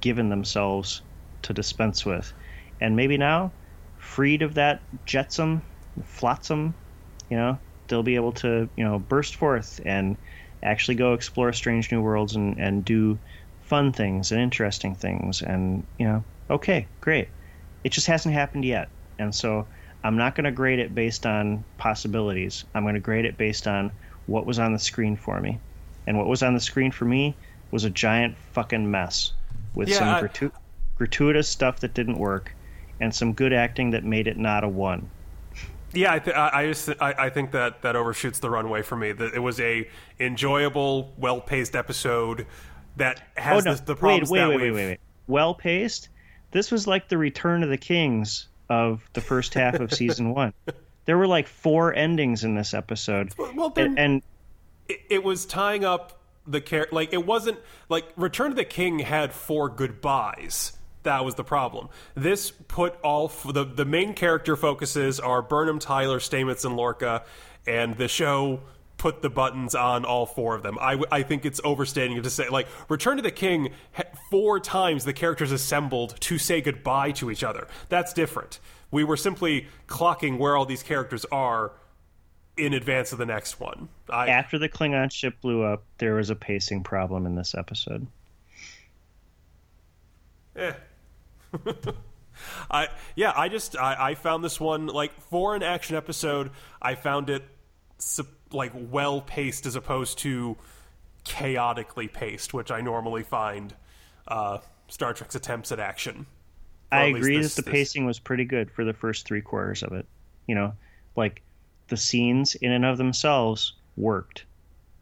given themselves to dispense with. And maybe now, freed of that jetsam, flotsam, you know, they'll be able to, you know, burst forth and actually go explore strange new worlds and, and do fun things and interesting things. And, you know, okay, great. It just hasn't happened yet. And so I'm not going to grade it based on possibilities. I'm going to grade it based on what was on the screen for me. And what was on the screen for me was a giant fucking mess with Yeah, some I- gratu- gratuitous stuff that didn't work and some good acting that made it not a one. Yeah, I, th- I I just I, I think that that overshoots the runway for me. That it was a enjoyable, well paced episode that has oh, the, the wait, problems wait, that wait, wait, we've- wait, wait. Well paced. This was like the Return of the Kings of the first half of season one. There were like four endings in this episode, Well, then and, and it, it was tying up the care. Like it wasn't like Return of the King had four goodbyes. That was the problem. This put all f- the the main character focuses are Burnham, Tyler, Stamets, and Lorca, and the show put the buttons on all four of them. I, I think it's overstating it to say like Return to the King. Four times the characters assembled to say goodbye to each other. That's different. We were simply clocking where all these characters are in advance of the next one. I, after the Klingon ship blew up, there was a pacing problem in this episode. Eh. I yeah, I just I, I found this one like for an action episode, I found it sup- like well paced as opposed to chaotically paced, which I normally find uh, Star Trek's attempts at action. Or I at agree this- that the this- pacing was pretty good for the first three quarters of it. You know, like the scenes in and of themselves worked.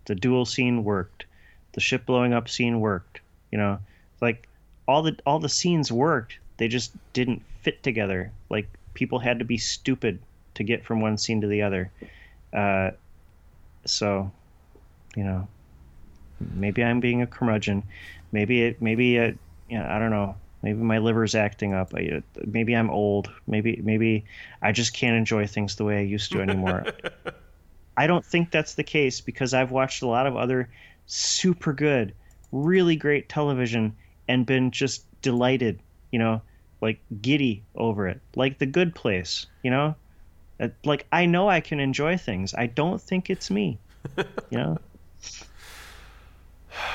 The duel scene worked. The ship blowing up scene worked. You know, like all the all the scenes worked. They just didn't fit together. Like people had to be stupid to get from one scene to the other. Uh, so, you know, maybe I'm being a curmudgeon. Maybe it. Maybe it. You know, I don't know. Maybe my liver's acting up. I, maybe I'm old. Maybe maybe I just can't enjoy things the way I used to anymore. I don't think that's the case because I've watched a lot of other super good, really great television and been just delighted, you know, like giddy over it, like The Good Place, you know? Uh, Like I know I can enjoy things. I don't think it's me, you know?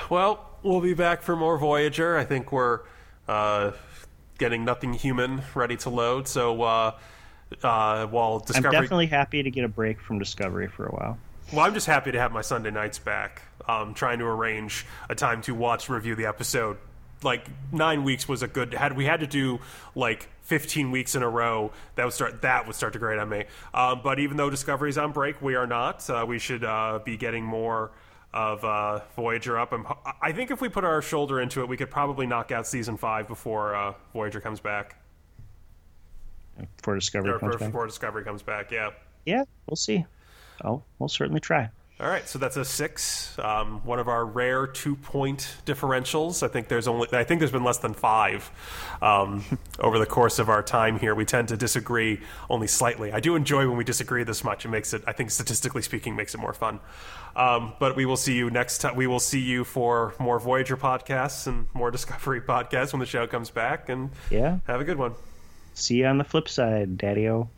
Well, we'll be back for more Voyager. I think we're uh, getting Nothing Human ready to load. So uh, uh, while I'm definitely happy to get a break from Discovery for a while. Well, I'm just happy to have my Sunday nights back. Um, trying to arrange a time to watch and review the episode. Like nine weeks was a good. Had we had to do like 15 weeks in a row, that would start. That would start to grate on me. Um, but even though Discovery's on break, we are not. Uh, we should uh, be getting more of uh, Voyager up. I'm, I think if we put our shoulder into it, we could probably knock out season five before uh, Voyager comes back, Before Discovery or, comes or back. before Discovery comes back. Yeah. Yeah, we'll see. Oh, we'll certainly try. All right, so that's a six. Um, one of our rare two-point differentials. I think there's only. I think there's been less than five um, over the course of our time here. We tend to disagree only slightly. I do enjoy when we disagree this much. It makes it. I think statistically speaking, makes it more fun. Um, but we will see you next time. We will see you for more Voyager podcasts and more Discovery podcasts when the show comes back. And Yeah. have a good one. See you on the flip side, Daddy O.